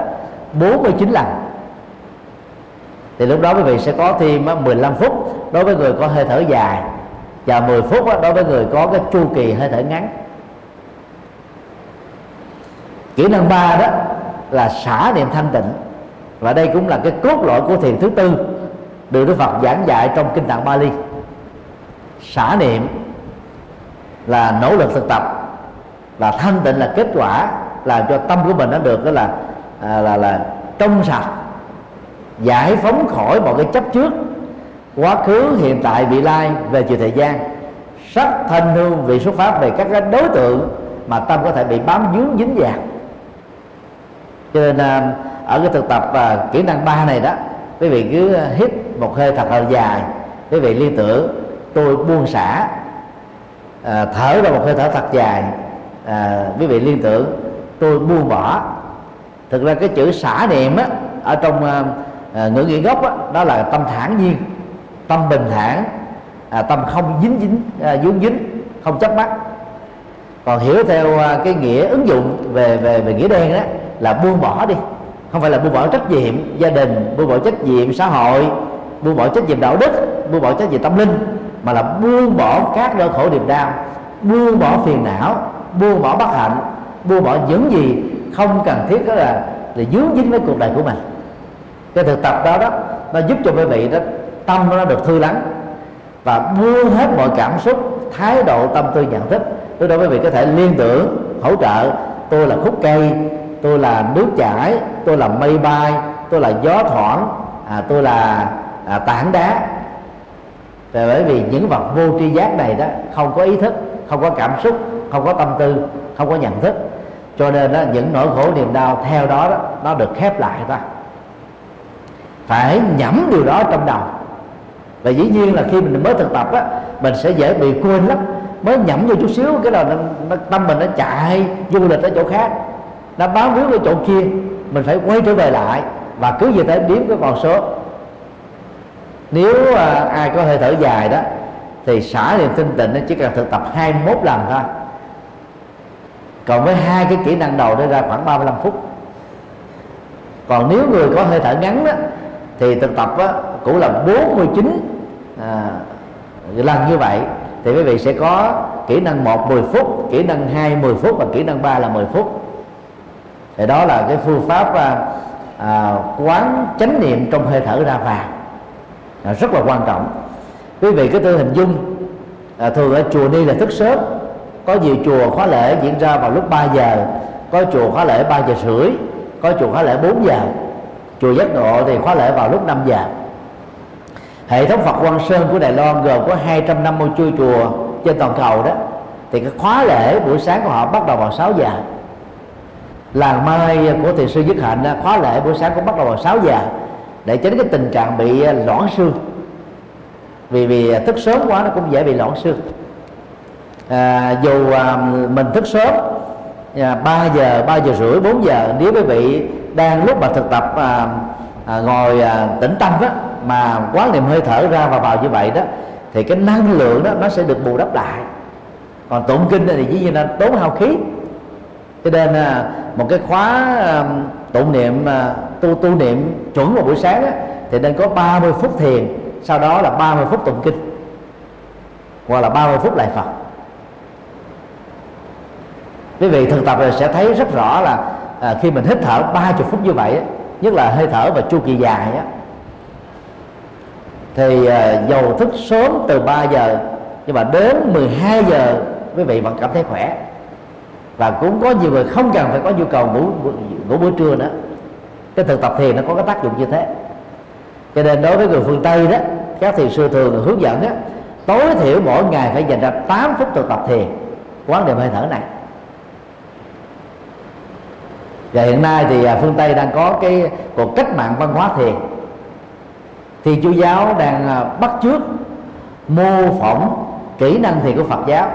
49 lần. Thì lúc đó quý vị sẽ có thêm 15 phút đối với người có hơi thở dài và 10 phút đối với người có cái chu kỳ hơi thở ngắn. Kỹ năng ba đó là xả niệm thanh tịnh và đây cũng là cái cốt lõi của thiền thứ tư được Đức Phật giảng dạy trong kinh tạng Bali. Xả niệm là nỗ lực thực tập và thanh tịnh là kết quả làm cho tâm của mình nó được đó là à, là là trong sạch giải phóng khỏi mọi cái chấp trước quá khứ hiện tại vị lai về chiều thời gian. Sắc thanh hương vị xuất phát về các cái đối tượng mà tâm có thể bị bám dướng dính dạc. Cho nên à, ở cái thực tập và kỹ năng ba này đó quý vị cứ hít một hơi thật là dài. Quý vị liên tưởng tôi buông xả à, thở ra một hơi thở thật dài. À, quý vị liên tưởng tôi buông bỏ. Thực ra cái chữ xả niệm á ở trong à, à ngữ nghĩa gốc á, đó là tâm thản nhiên tâm bình thản à, tâm không dính dính à, dướng dính không chấp mắt. Còn hiểu theo à, cái nghĩa ứng dụng về về về nghĩa đen đó là buông bỏ đi. Không phải là buông bỏ trách nhiệm gia đình buông bỏ trách nhiệm xã hội buông bỏ trách nhiệm đạo đức buông bỏ trách nhiệm tâm linh mà là buông bỏ các nỗi khổ niềm đau buông bỏ phiền não buông bỏ bất hạnh buông bỏ những gì không cần thiết đó là để dướng dính với cuộc đời của mình. Cái thực tập đó đó nó giúp cho quý vị đó tâm nó được thư lắng và buông hết mọi cảm xúc thái độ tâm tư nhận thức. Lúc đó quý vị có thể liên tưởng hỗ trợ tôi là khúc cây tôi là nước chảy tôi là mây bay tôi là gió thoảng à, tôi là à, tảng đá. Và bởi vì những vật vô tri giác này đó không có ý thức không có cảm xúc không có tâm tư không có nhận thức. Cho nên đó, những nỗi khổ niềm đau theo đó, đó nó được khép lại ta phải nhẩm điều đó trong đầu. Và dĩ nhiên là khi mình mới thực tập á mình sẽ dễ bị quên lắm. Mới nhẩm vô chút xíu cái là nó, nó, tâm mình nó chạy du lịch ở chỗ khác. Nó bám víu ở chỗ kia mình phải quay trở về lại và cứ như thế đếm cái con số nếu à, ai có hơi thở dài đó thì xả niệm tinh tịnh nó chỉ cần thực tập 21 lần thôi. Còn với hai cái kỹ năng đầu đó ra khoảng 35 phút. Còn nếu người có hơi thở ngắn đó thì thực tập đó, cũng là 49 à, lần như vậy. Thì quý vị sẽ có kỹ năng 1 10 phút kỹ năng 2 10 phút và kỹ năng 3 là 10 phút. Thì đó là cái phương pháp à, à, quán chánh niệm trong hơi thở ra vào à, rất là quan trọng. Quý vị cứ tự hình dung à, thường ở chùa ni là thức sớm. Có nhiều chùa khóa lễ diễn ra vào lúc 3 giờ có chùa khóa lễ 3 giờ rưỡi có chùa khóa lễ 4 giờ. Chùa giác ngộ thì khóa lễ vào lúc 5 giờ. Hệ thống Phật Quang Sơn của Đài Loan gồm có 250 chùa chùa trên toàn cầu đó. Thì cái khóa lễ buổi sáng của họ bắt đầu vào 6 giờ. Làng mai của thiền sư Dứt Hạnh à, khóa lễ buổi sáng cũng bắt đầu vào 6 giờ để tránh cái tình trạng bị à, loãng xương. Vì vì à, thức sớm quá nó cũng dễ bị loãng xương. À, dù à, mình thức sớm à, 3 giờ 3 giờ rưỡi 4 giờ nếu quý vị đang lúc mà thực tập à, à, ngồi à, tĩnh tâm đó mà quán niệm hơi thở ra và vào như vậy đó thì cái năng lượng đó nó sẽ được bù đắp lại. Còn tụng kinh thì dĩ nhiên là tốn hao khí. Cho nên à, một cái khóa à, tụng niệm à, tu tu niệm chuẩn vào buổi sáng á, thì nên có 30 phút thiền sau đó là 30 phút tụng kinh hoặc là 30 phút lại Phật. Quý vị thực tập rồi sẽ thấy rất rõ là à, khi mình hít thở 30 phút như vậy nhất là hơi thở và chu kỳ dài á, thì à, dầu thức sớm từ 3 giờ nhưng mà đến 12 giờ quý vị vẫn cảm thấy khỏe. Và cũng có nhiều người không cần phải có nhu cầu ngủ ngủ buổi trưa nữa cái thực tập thiền nó có cái tác dụng như thế. Cho nên đối với người phương tây đó các thiền sư thường hướng dẫn đó, tối thiểu mỗi ngày phải dành ra 8 phút thực tập thiền. Quán niệm hơi thở này. Và hiện nay thì à, phương tây đang có cái cuộc cách mạng văn hóa thiền. Thì chúa giáo đang à, bắt chước mô phỏng kỹ năng thiền của phật giáo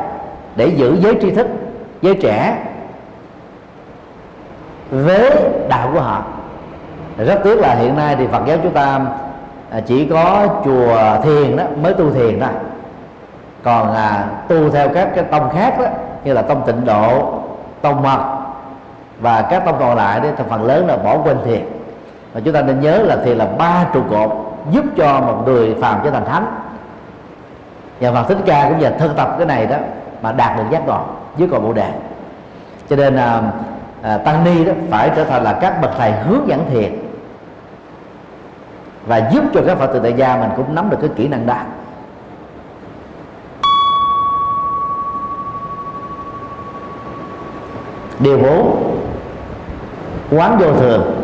để giữ giới tri thức giới trẻ với đạo của họ rất tiếc là hiện nay thì phật giáo chúng ta à, chỉ có chùa thiền đó mới tu thiền thôi. Còn à, tu theo các cái tông khác đó như là tông tịnh độ tông mật và các tông còn lại thì phần lớn là bỏ quên thiền. Và chúng ta nên nhớ là thiền là ba trụ cột giúp cho một người phàm trở thành thánh. Và Phật Thích Ca cũng giờ thực tập cái này đó mà đạt được giác ngộ dưới cội bồ đề. Cho nên à, à, tăng ni đó phải trở thành là các bậc thầy hướng dẫn thiền và giúp cho các phật tử tại gia mình cũng nắm được cái kỹ năng đó. Điều bốn, quán vô thường.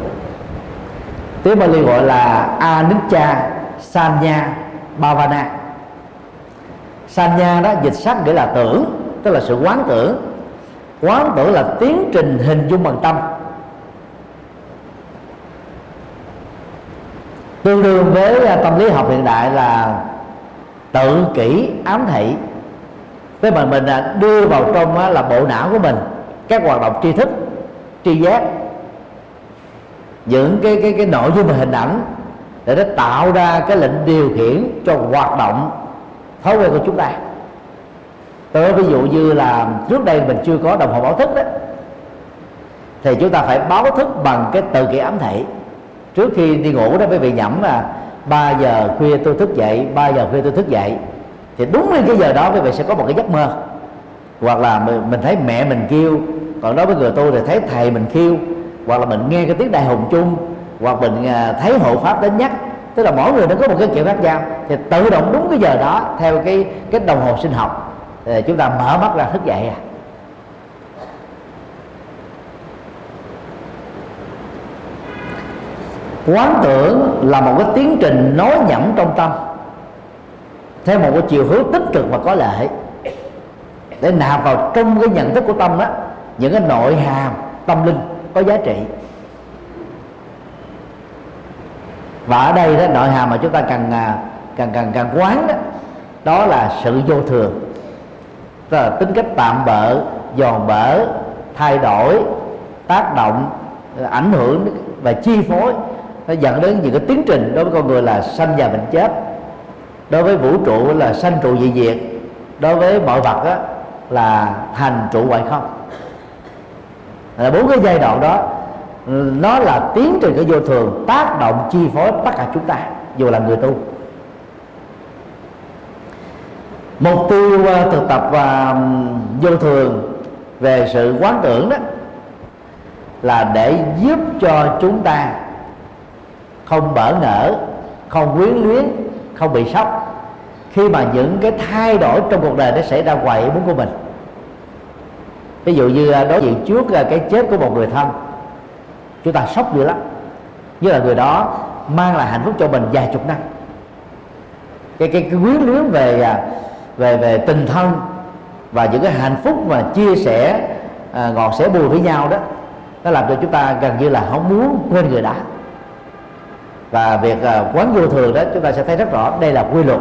Tiếng Bali gọi là anicca sanya bhavana. Sanya đó dịch sắc nghĩa là tưởng tức là sự quán tưởng quán tưởng là tiến trình hình dung bằng tâm. Tương đương với à, tâm lý học hiện đại là tự kỷ, ám thị. Với mà mình à, đưa vào trong là bộ não của mình, các hoạt động tri thức, tri giác. Những cái cái cái nội dung và hình ảnh để nó tạo ra cái lệnh điều khiển cho hoạt động thói quen của chúng ta. Tôi ví dụ như là trước đây mình chưa có đồng hồ báo thức đó, thì chúng ta phải báo thức bằng cái tự kỷ ám thị trước khi đi ngủ đó, quý vị nhẩm là 3 giờ khuya tôi thức dậy 3 giờ khuya tôi thức dậy. Thì đúng lên cái giờ đó quý vị sẽ có một cái giấc mơ. Hoặc là mình thấy mẹ mình kêu, còn đối với người tôi thì thấy thầy mình kêu. Hoặc là mình nghe cái tiếng đại hùng chung, hoặc mình à, thấy hộ pháp đến nhắc. Tức là mỗi người nó có một cái kiểu khác nhau. Thì tự động đúng cái giờ đó, theo cái cái đồng hồ sinh học. Thì chúng ta mở mắt ra thức dậy à. Quán tưởng là một cái tiến trình nói nhẩm trong tâm theo một cái chiều hướng tích cực và có lợi để nạp vào trong cái nhận thức của tâm đó những cái nội hàm tâm linh có giá trị. Và ở đây đó nội hàm mà chúng ta cần à, cần cần cần quán đó đó là sự vô thường. Tức là tính cách tạm bỡ, giòn bở thay đổi tác động ảnh hưởng và chi phối nó dẫn đến những cái tiến trình đối với con người là sanh già bệnh chết. Đối với vũ trụ là sanh trụ dị diệt. Đối với mọi vật đó, là thành trụ ngoại không. Là bốn cái giai đoạn đó nó là tiến trình cái vô thường tác động chi phối tất cả chúng ta dù là người tu. Mục tiêu à, thực tập và vô thường về sự quán tưởng đó là để giúp cho chúng ta không bỡ ngỡ không quyến luyến không bị sốc. Khi mà những cái thay đổi trong cuộc đời nó xảy ra ngoài ý muốn của mình. Ví dụ như à, đối diện trước là cái chết của một người thân chúng ta sốc dữ lắm. Như là người đó mang lại hạnh phúc cho mình vài chục năm. Cái cái, cái quyến luyến về à, về về tình thân và những cái hạnh phúc mà chia sẻ à, ngọt sẻ bùi với nhau đó nó làm cho chúng ta gần như là không muốn quên người đã và việc à, quán vô thường đó chúng ta sẽ thấy rất rõ, đây là quy luật.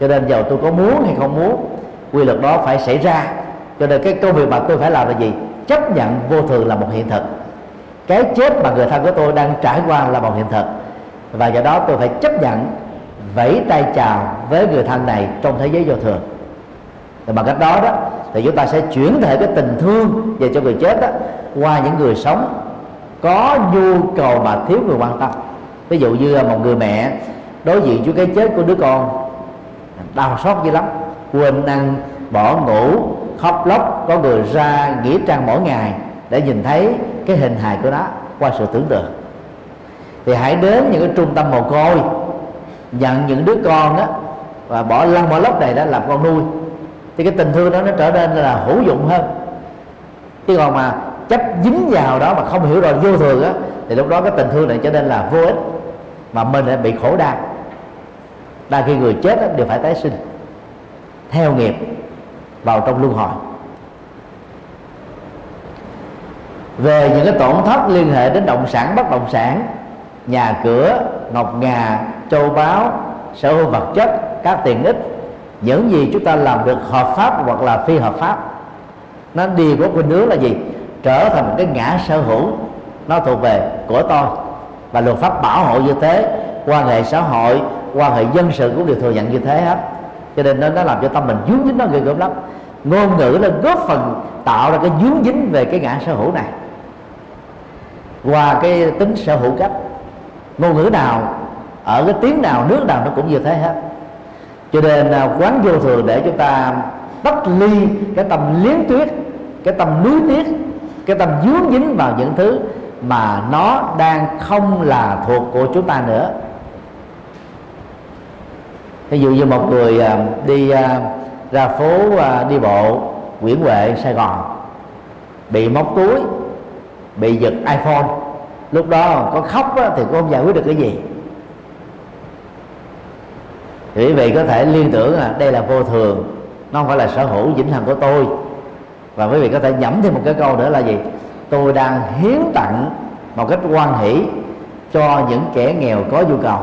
Cho nên giàu tôi có muốn hay không muốn, quy luật đó phải xảy ra. Cho nên cái công việc mà tôi phải làm là gì? Chấp nhận vô thường là một hiện thực. Cái chết mà người thân của tôi đang trải qua là một hiện thực. Và do đó tôi phải chấp nhận, vẫy tay chào với người thân này trong thế giới vô thường. Thì bằng cách đó đó, thì chúng ta sẽ chuyển thể cái tình thương về cho người chết đó qua những người sống có nhu cầu mà thiếu người quan tâm ví dụ như một người mẹ đối diện với cái chết của đứa con, đau xót dữ lắm, quên ăn, bỏ ngủ, khóc lóc, có người ra nghĩa trang mỗi ngày để nhìn thấy cái hình hài của nó qua sự tưởng tượng. Thì hãy đến những cái trung tâm mồ côi, nhận những đứa con đó và bỏ lăn bỏ lóc này đó làm con nuôi. Thì cái tình thương đó nó trở nên là hữu dụng hơn. Chứ còn mà chấp dính vào đó mà không hiểu rồi vô thường á, thì lúc đó cái tình thương này trở nên là vô ích mà mình lại bị khổ đau. Đa khi người chết đó, đều phải tái sinh theo nghiệp vào trong luân hồi. Về những cái tổn thất liên hệ đến động sản bất động sản nhà cửa ngọc ngà châu báu sở hữu vật chất các tiện ích những gì chúng ta làm được hợp pháp hoặc là phi hợp pháp nó đi của khuynh hướng là gì? Trở thành một cái ngã sở hữu nó thuộc về của tôi và luật pháp bảo hộ như thế quan hệ xã hội quan hệ dân sự cũng đều thừa nhận như thế hết. Cho nên nó, nó làm cho tâm mình dướng dính nó ghê gớm lắm. Ngôn ngữ là góp phần tạo ra cái dướng dính về cái ngã sở hữu này. Qua cái tính sở hữu cách ngôn ngữ nào ở cái tiếng nào nước nào nó cũng như thế hết. Cho nên à, quán vô thường để chúng ta tách ly cái tâm liếng tuyết cái tâm núi tiếc cái tâm dướng dính vào những thứ mà nó đang không là thuộc của chúng ta nữa. Ví dụ như một người à, đi à, ra phố à, đi bộ Nguyễn Huệ, Sài Gòn, bị móc túi, bị giật iPhone, lúc đó có khóc thì cũng không giải quyết được cái gì. Thì quý vị có thể liên tưởng là đây là vô thường, nó không phải là sở hữu, vĩnh hằng của tôi. Và quý vị có thể nhẩm thêm một cái câu nữa là gì? Tôi đang hiến tặng một cách quan hỷ cho những kẻ nghèo có nhu cầu.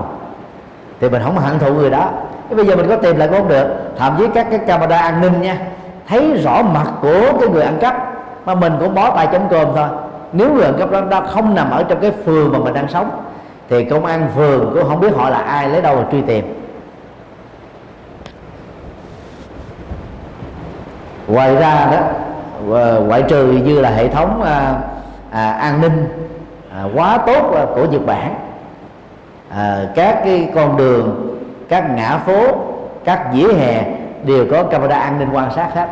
Thì mình không hận thụ người đó. Cái bây giờ mình có tìm lại cũng không được. Thậm chí các cái camera an ninh nha thấy rõ mặt của cái người ăn cắp mà mình cũng bó tay chống cơm thôi. Nếu người ăn cắp đó, đó không nằm ở trong cái phường mà mình đang sống thì công an phường cũng không biết họ là ai lấy đâu mà truy tìm. Ngoài ra đó Ờ, ngoại trừ như là hệ thống à, à, an ninh à, quá tốt à, của Nhật Bản à, các cái con đường các ngã phố các vỉa hè đều có camera an ninh quan sát hết.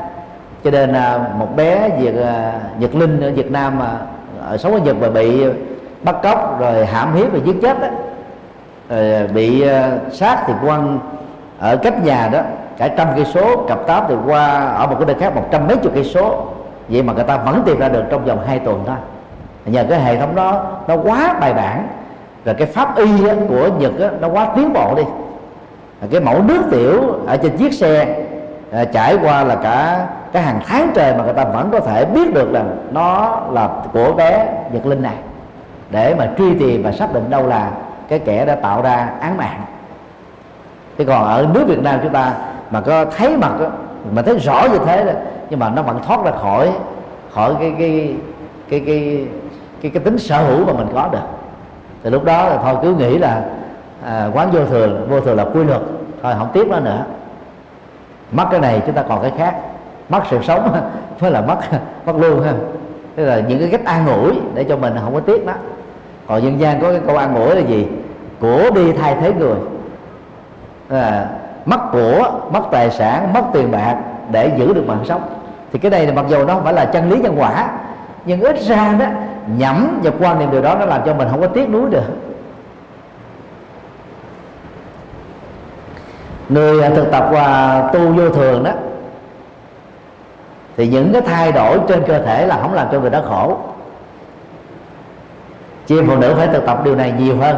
Cho nên à, một bé Việt à, Nhật Linh ở Việt Nam mà ở sống ở Nhật mà bị bắt cóc rồi hãm hiếp và giết chết đó rồi ờ, bị à, sát thì quăng ở cách nhà đó cả trăm cây số cặp táp từ qua ở một cái nơi khác một trăm mấy chục cây số vậy mà người ta vẫn tìm ra được trong vòng 2 tuần thôi. Nhờ cái hệ thống đó nó quá bài bản. Rồi cái pháp y của nhật nó quá tiến bộ đi. Cái mẫu nước tiểu ở trên chiếc xe à, trải qua là cả cái hàng tháng trời mà người ta vẫn có thể biết được là nó là của bé nhật linh này. Để mà truy tìm và xác định đâu là cái kẻ đã tạo ra án mạng. Thế còn ở nước Việt Nam chúng ta mà có thấy mặt đó, mà thấy rõ như thế đó, nhưng mà nó vẫn thoát ra khỏi khỏi cái cái cái cái cái, cái tính sở hữu mà mình có được. Thì lúc đó là thôi cứ nghĩ là à, quán vô thường vô thường là quy luật. Thôi không tiếp nó nữa. Mất cái này chúng ta còn cái khác. Mất sự sống mới là mất mất luôn. Ha tức là những cái cách an ủi để cho mình không có tiếc đó. Còn dân gian có cái câu an ủi là gì? Của đi thay thế người. Là mất của mất tài sản mất tiền bạc để giữ được mạng sống thì cái này là mặc dù nó không phải là chân lý nhân quả, nhưng ít ra đó, nhẩm và quan niệm điều đó nó làm cho mình không có tiếc nuối được. Người à, thực tập và tu vô thường đó, thì những cái thay đổi trên cơ thể là không làm cho người đó khổ. Chị em phụ nữ phải thực tập điều này nhiều hơn.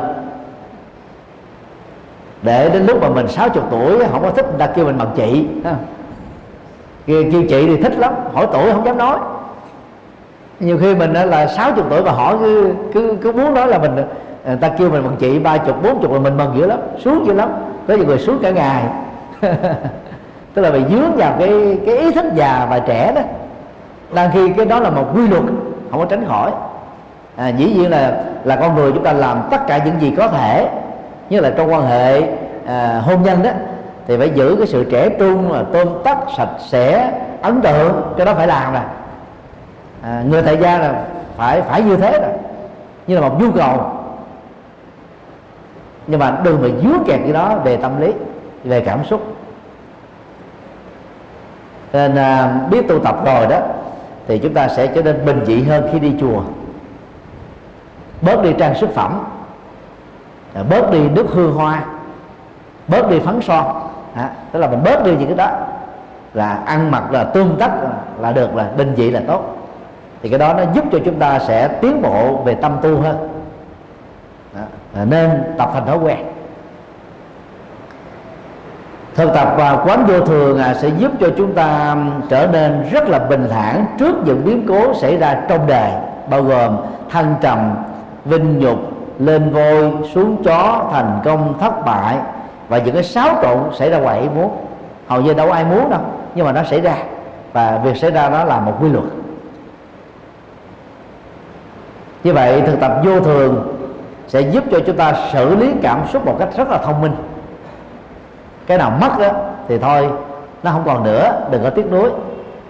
Để đến lúc mà mình 60 tuổi không có thích người ta kêu mình bằng chị kêu, kêu chị thì thích lắm hỏi tuổi không dám nói. Nhiều khi mình là 60 tuổi mà hỏi cứ cứ cứ muốn nói là mình à, người ta kêu mình bằng chị ba chục bốn chục là mình mừng dữ lắm xuống dữ lắm. Có nhiều người xuống cả ngày. Tức là bị dướng vào cái cái ý thích già và trẻ đó. Đang khi cái đó là một quy luật không có tránh khỏi. À, dĩ nhiên là là con người chúng ta làm tất cả những gì có thể như là trong quan hệ à, hôn nhân đó thì phải giữ cái sự trẻ trung là tôn tất sạch sẽ ấn tượng cái đó phải làm rồi à, người tại gia là phải phải như thế rồi như là một nhu cầu. Nhưng mà đừng bị dướng kẹt cái đó về tâm lý về cảm xúc. Nên à, biết tu tập rồi đó thì chúng ta sẽ trở nên bình dị hơn khi đi chùa. Bớt đi trang sức phẩm. Bớt đi nước hương hoa bớt đi phấn son. À, tức là mình bớt đi những cái đó. Là ăn mặc là tương tất là được là bình dị là tốt. Thì cái đó nó giúp cho chúng ta sẽ tiến bộ về tâm tu hơn. À, nên tập thành thói quen. Thực tập và quán vô thường à, sẽ giúp cho chúng ta trở nên rất là bình thản trước những biến cố xảy ra trong đời bao gồm thăng trầm vinh nhục lên voi xuống chó thành công thất bại và những cái xáo trộn xảy ra ngoài ý muốn. Hầu như đâu ai muốn đâu nhưng mà nó xảy ra. Và việc xảy ra đó là một quy luật. Như vậy thực tập vô thường sẽ giúp cho chúng ta xử lý cảm xúc một cách rất là thông minh. Cái nào mất đó thì thôi nó không còn nữa đừng có tiếc nuối.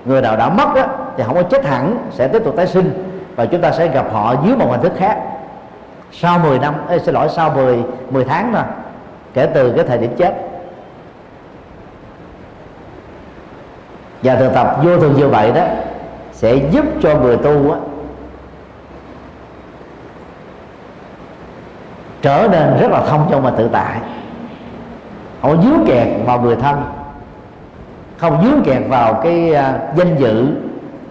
Người nào đã mất đó thì không có chết hẳn sẽ tiếp tục tái sinh. Và chúng ta sẽ gặp họ dưới một hình thức khác. Sau 10 năm ê, xin lỗi sau 10 10 tháng rồi kể từ cái thời điểm chết. Và thực tập vô thường như vậy đó sẽ giúp cho người tu á, trở nên rất là thông trong và tự tại. Không dướng kẹt vào người thân không dướng kẹt vào cái uh, danh dự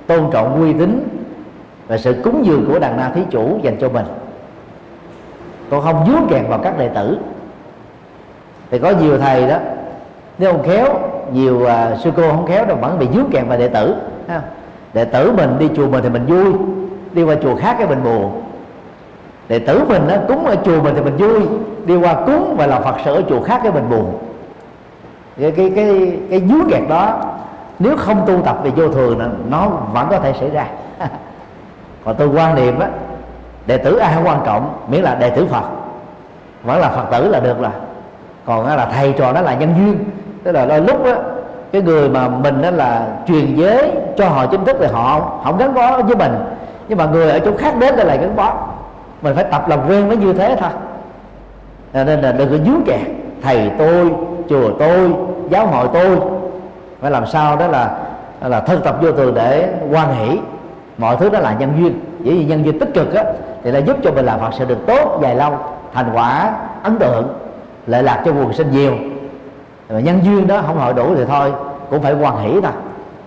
tôn trọng uy tín và sự cúng dường của đàn na thí chủ dành cho mình. Còn không dướng kẹt vào các đệ tử thì có nhiều thầy đó. Nếu không khéo nhiều uh, sư cô không khéo đâu vẫn bị dướng kèm vào đệ tử đệ tử mình đi chùa mình thì mình vui đi qua chùa khác cái mình buồn. Đệ tử mình đó, cúng ở chùa mình thì mình vui đi qua cúng và làm phật sự ở chùa khác cái mình buồn. Cái cái cái cái dướng kẹt đó nếu không tu tập về vô thường nó, nó vẫn có thể xảy ra. Còn tôi quan niệm á đệ tử ai không quan trọng miễn là đệ tử phật. Vẫn là phật tử là được rồi còn là thầy trò đó là nhân duyên. Tức là đôi lúc đó cái người mà mình đó là truyền giới cho họ chính thức thì họ không gắn bó với mình. Nhưng mà người ở chỗ khác đến đây lại gắn bó. Mình phải tập làm quen với như thế thôi. Nên là đừng có dướng kẹt. Thầy tôi, chùa tôi, giáo hội tôi. Phải làm sao đó là là thân tập vô thường để quan hỷ. Mọi thứ đó là nhân duyên. Chỉ vì nhân duyên tích cực á, thì là giúp cho mình làm phật sự được tốt dài lâu, thành quả, ấn tượng lệ lạc cho quần sinh nhiều. Mà nhân duyên đó không hội đủ thì thôi cũng phải hoàn hỷ thôi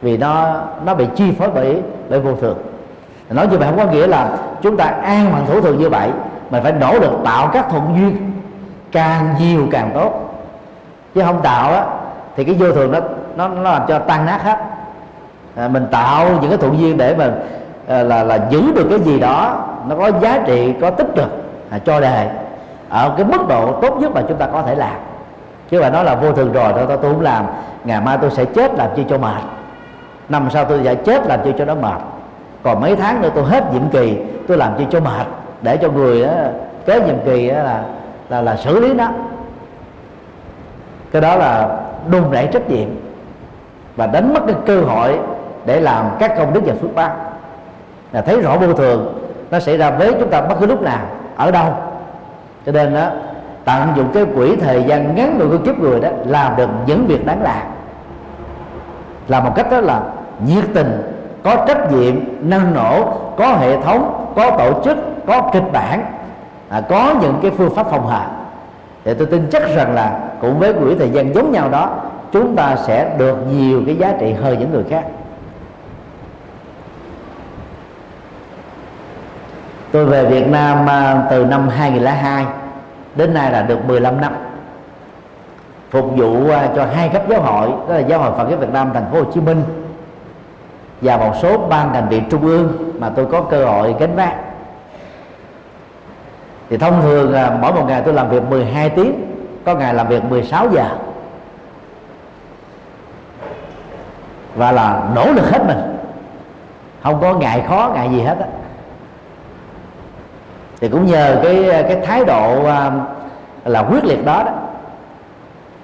vì nó nó bị chi phối bởi bởi vô thường. Nói như vậy không có nghĩa là chúng ta an bằng thủ thường như vậy mình phải nỗ lực tạo các thuận duyên càng nhiều càng tốt. Chứ không tạo á thì cái vô thường đó nó nó làm cho tan nát hết. À, mình tạo những cái thuận duyên để mà à, là là giữ được cái gì đó nó có giá trị có tích cực à, cho đời ở cái mức độ tốt nhất mà chúng ta có thể làm. Chứ mà nói là vô thường rồi tôi, tôi, tôi không làm. Ngày mai tôi sẽ chết làm chi cho mệt. Năm sau tôi sẽ chết làm chi cho nó mệt. Còn mấy tháng nữa tôi hết nhiệm kỳ tôi làm chi cho mệt. Để cho người đó, kế nhiệm kỳ đó là là là xử lý nó. Cái đó là đùn đẩy trách nhiệm. Và đánh mất cái cơ hội để làm các công đức và phước báo. Là thấy rõ vô thường nó xảy ra với chúng ta bất cứ lúc nào ở đâu cho nên đó tận dụng cái quỹ thời gian ngắn ngủi của kiếp người đó làm được những việc đáng làm. Là một cách đó là nhiệt tình có trách nhiệm năng nổ có hệ thống có tổ chức có kịch bản à, có những cái phương pháp phòng hờ thì tôi tin chắc rằng là cũng với quỹ thời gian giống nhau đó chúng ta sẽ được nhiều cái giá trị hơn những người khác. Tôi về Việt Nam à, từ năm 2002 đến nay là được 15 năm. Phục vụ à, cho hai cấp giáo hội, đó là giáo hội Phật giáo Việt Nam thành phố Hồ Chí Minh và một số ban ngành viện trung ương mà tôi có cơ hội gánh vác. Thì thông thường à, mỗi một ngày tôi làm việc 12 tiếng, có ngày làm việc 16 giờ. Và là nỗ lực hết mình. Không có ngại khó ngại gì hết á thì cũng nhờ cái cái thái độ à, là quyết liệt đó đó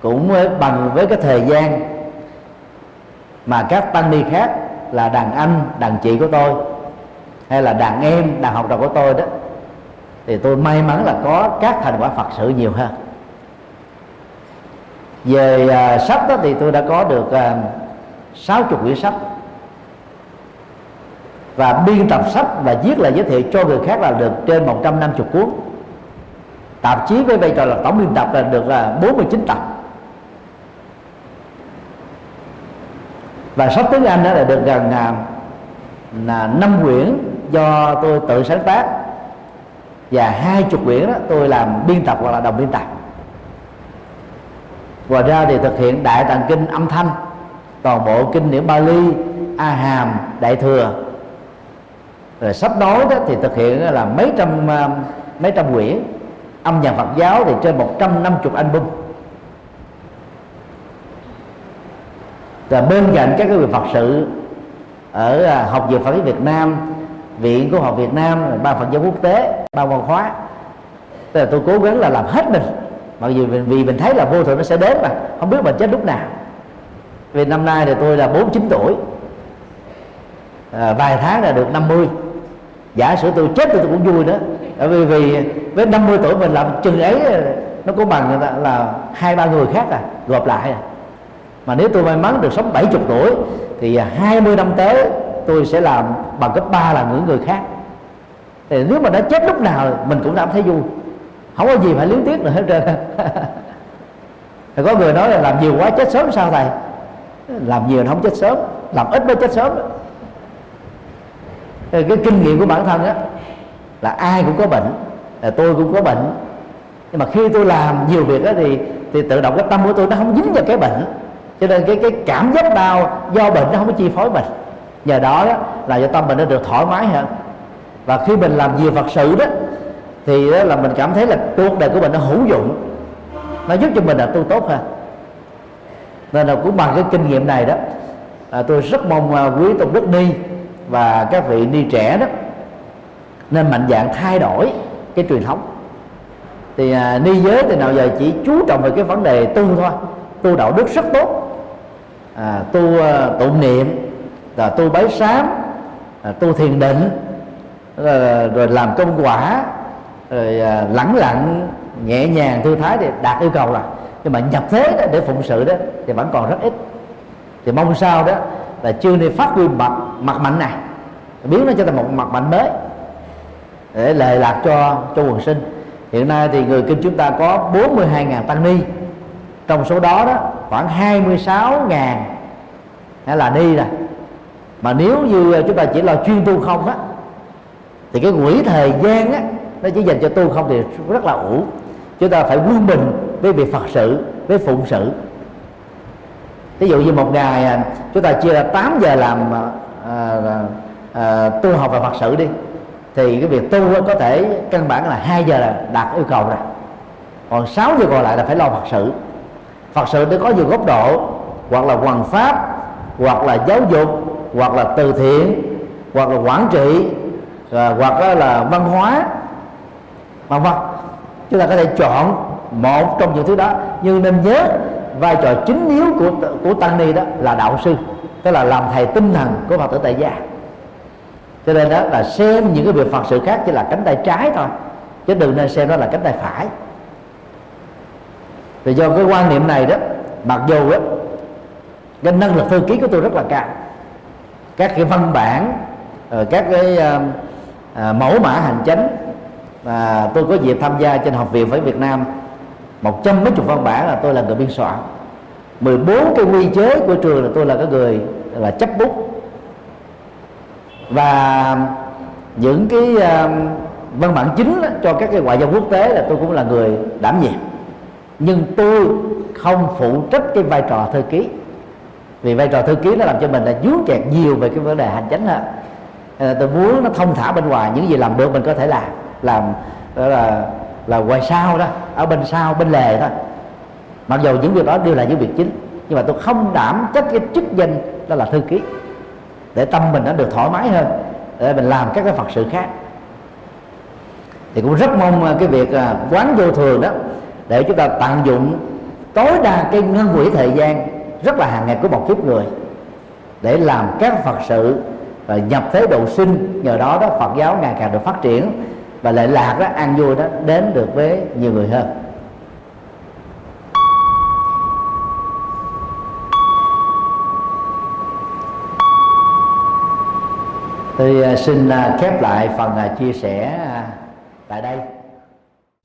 cũng bằng với cái thời gian mà các tăng ni khác là đàn anh đàn chị của tôi hay là đàn em đàn học trò của tôi đó thì tôi may mắn là có các thành quả phật sự nhiều hơn. Về uh, sách đó thì tôi đã có được à, uh, 60 quyển sách và biên tập sách và viết lại giới thiệu cho người khác là được trên 150 cuốn. Tạp chí với vai trò là tổng biên tập là được là 49 tập. Và sách tiếng Anh đó là được gần ngàn là năm quyển do tôi tự sáng tác. Và hai chục quyển đó tôi làm biên tập hoặc là đồng biên tập. Ngoài ra thì thực hiện đại tạng kinh âm thanh, toàn bộ kinh điển Bali, A Hàm, Đại thừa rồi sách nói đó thì thực hiện là mấy trăm à, mấy trăm quyển âm nhạc Phật giáo thì trên 150 album. Và bên cạnh các cái việc Phật sự ở à, học viện Phật giáo Việt Nam viện của học Việt Nam ban Phật giáo quốc tế ban văn hóa tức là tôi cố gắng là làm hết mình. Mặc dù vì, vì mình thấy là vô thường nó sẽ đến mà không biết mình chết lúc nào. Vì năm nay thì tôi là 49 tuổi. À, vài tháng là được 50 giả sử tôi chết thì tôi cũng vui đó bởi vì, vì với 50 tuổi mình làm chừng ấy nó có bằng là, là hai ba người khác à gộp lại à. Mà nếu tôi may mắn được sống 70 tuổi thì 20 năm tới tôi sẽ làm bằng cấp 3 là những người khác. Thì nếu mà đã chết lúc nào mình cũng cảm thấy vui. Không có gì phải liếng tiếc nữa hết trơn có người nói là làm nhiều quá chết sớm sao thầy? Làm nhiều không chết sớm làm ít mới chết sớm. Ờ, cái kinh nghiệm của bản thân á là ai cũng có bệnh là tôi cũng có bệnh. Nhưng mà khi tôi làm nhiều việc á thì thì tự động cái tâm của tôi nó không dính vào cái bệnh. Cho nên cái cái cảm giác đau do bệnh nó không có chi phối mình. Nhờ đó, đó là do tâm mình nó được thoải mái hơn. Và khi mình làm nhiều phật sự đó thì đó là mình cảm thấy là cuộc đời của mình nó hữu dụng. Nó giúp cho mình là tu tốt hơn. Nên là cũng bằng cái kinh nghiệm này đó à, tôi rất mong à, quý tôn đức ni và các vị ni trẻ đó nên mạnh dạng thay đổi cái truyền thống. Thì à, ni giới thì nào giờ chỉ chú trọng về cái vấn đề tu thôi tu đạo đức rất tốt. À, tu à, tụng niệm là tu bái sám à, tu thiền định rồi, à, rồi làm công quả rồi à, lẳng lặng nhẹ nhàng thư thái thì đạt yêu cầu rồi. Nhưng mà nhập thế đó, để phụng sự đó thì vẫn còn rất ít. Thì mong sao đó là chưa nên phát huy mặt mặt mạnh này. Biến nó trở thành một mặt mạnh mới. Để lệ lạc cho cho quần sinh. Hiện nay thì người kinh chúng ta có 42.000 tăng ni. Trong số đó đó, khoảng 26.000 là ni rồi mà nếu như chúng ta chỉ là chuyên tu không á, thì cái quỹ thời gian á, nó chỉ dành cho tu không thì rất là ủ chúng ta phải quân bình với việc phật sự, với phụng sự ví dụ như một ngày à, chúng ta chia ra 8 giờ làm à, à, à, à, tu học và phật sự đi thì cái việc tu có thể căn bản là hai giờ là đạt yêu cầu rồi. Còn 6 giờ còn lại là phải lo phật sự. Phật sự nó có nhiều góc độ hoặc là hoàn pháp hoặc là giáo dục hoặc là từ thiện hoặc là quản trị à, hoặc là văn hóa vân vân. Chúng ta có thể chọn một trong những thứ đó. Nhưng nên nhớ vai trò chính yếu của của tăng ni đó là đạo sư tức là làm thầy tinh thần của phật tử tại gia. Cho nên đó là xem những cái việc phật sự khác chỉ là cánh tay trái thôi chứ đừng nên xem nó là cánh tay phải. Vì do cái quan niệm này đó mặc dù đó cái năng lực thư ký của tôi rất là cao. Các cái văn bản các cái uh, uh, mẫu mã hành chánh và tôi có dịp tham gia trên học viện phải Việt Nam một trăm mấy chục văn bản là tôi là người biên soạn. 14 cái quy chế của trường là tôi là cái người là chấp bút. Và những cái uh, văn bản chính đó, cho các cái ngoại giao quốc tế là tôi cũng là người đảm nhiệm. Nhưng tôi không phụ trách cái vai trò thư ký. Vì vai trò thư ký nó làm cho mình là dướng kẹt nhiều về cái vấn đề hành chính hơn. Ờ, tôi muốn nó thông thả bên ngoài những gì làm được mình có thể làm. Làm đó là là ngoài sau đó, ở bên sau, bên lề thôi mặc dù những việc đó đều là những việc chính, nhưng mà tôi không đảm trách cái chức danh đó là thư ký, để tâm mình nó được thoải mái hơn, để mình làm các cái phật sự khác. Thì cũng rất mong cái việc à, quán vô thường đó, để chúng ta tận dụng, tối đa cái ngân quỹ thời gian rất là hàng ngày của một kiếp người, để làm các phật sự và nhập thế độ sinh. Nhờ đó đó phật giáo ngày càng được phát triển và lệ lạc đó an vui đó, đến được với nhiều người hơn. Thì à, xin à, khép lại phần à, chia sẻ tại đây.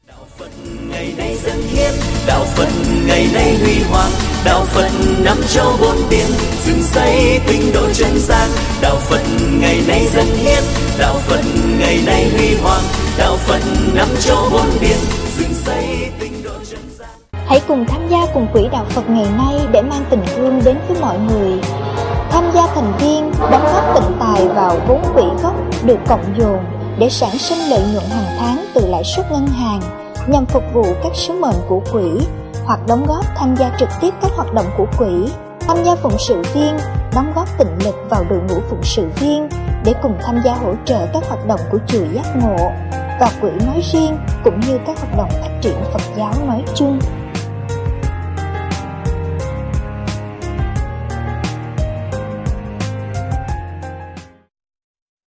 Đạo phật ngày nay dân hiến, đạo phật ngày nay huy hoàng, đạo phật năm châu bốn biển dựng xây tinh độ chân gian. Đạo phật ngày nay dân hiến, đạo phật ngày nay huy hoàng đạo phật năm châu bốn biển dựng xây tinh độ chân gian hãy cùng tham gia cùng quỹ đạo phật ngày nay để mang tình thương đến với mọi người. Tham gia thành viên, đóng góp tịnh tài vào vốn quỹ gốc được cộng dồn để sản sinh lợi nhuận hàng tháng từ lãi suất ngân hàng nhằm phục vụ các sứ mệnh của quỹ hoặc đóng góp tham gia trực tiếp các hoạt động của quỹ. Tham gia phụng sự viên, đóng góp tịnh lực vào đội ngũ phụng sự viên để cùng tham gia hỗ trợ các hoạt động của chùa giác ngộ và quỹ nói riêng, cũng như các hoạt động phát triển Phật giáo nói chung.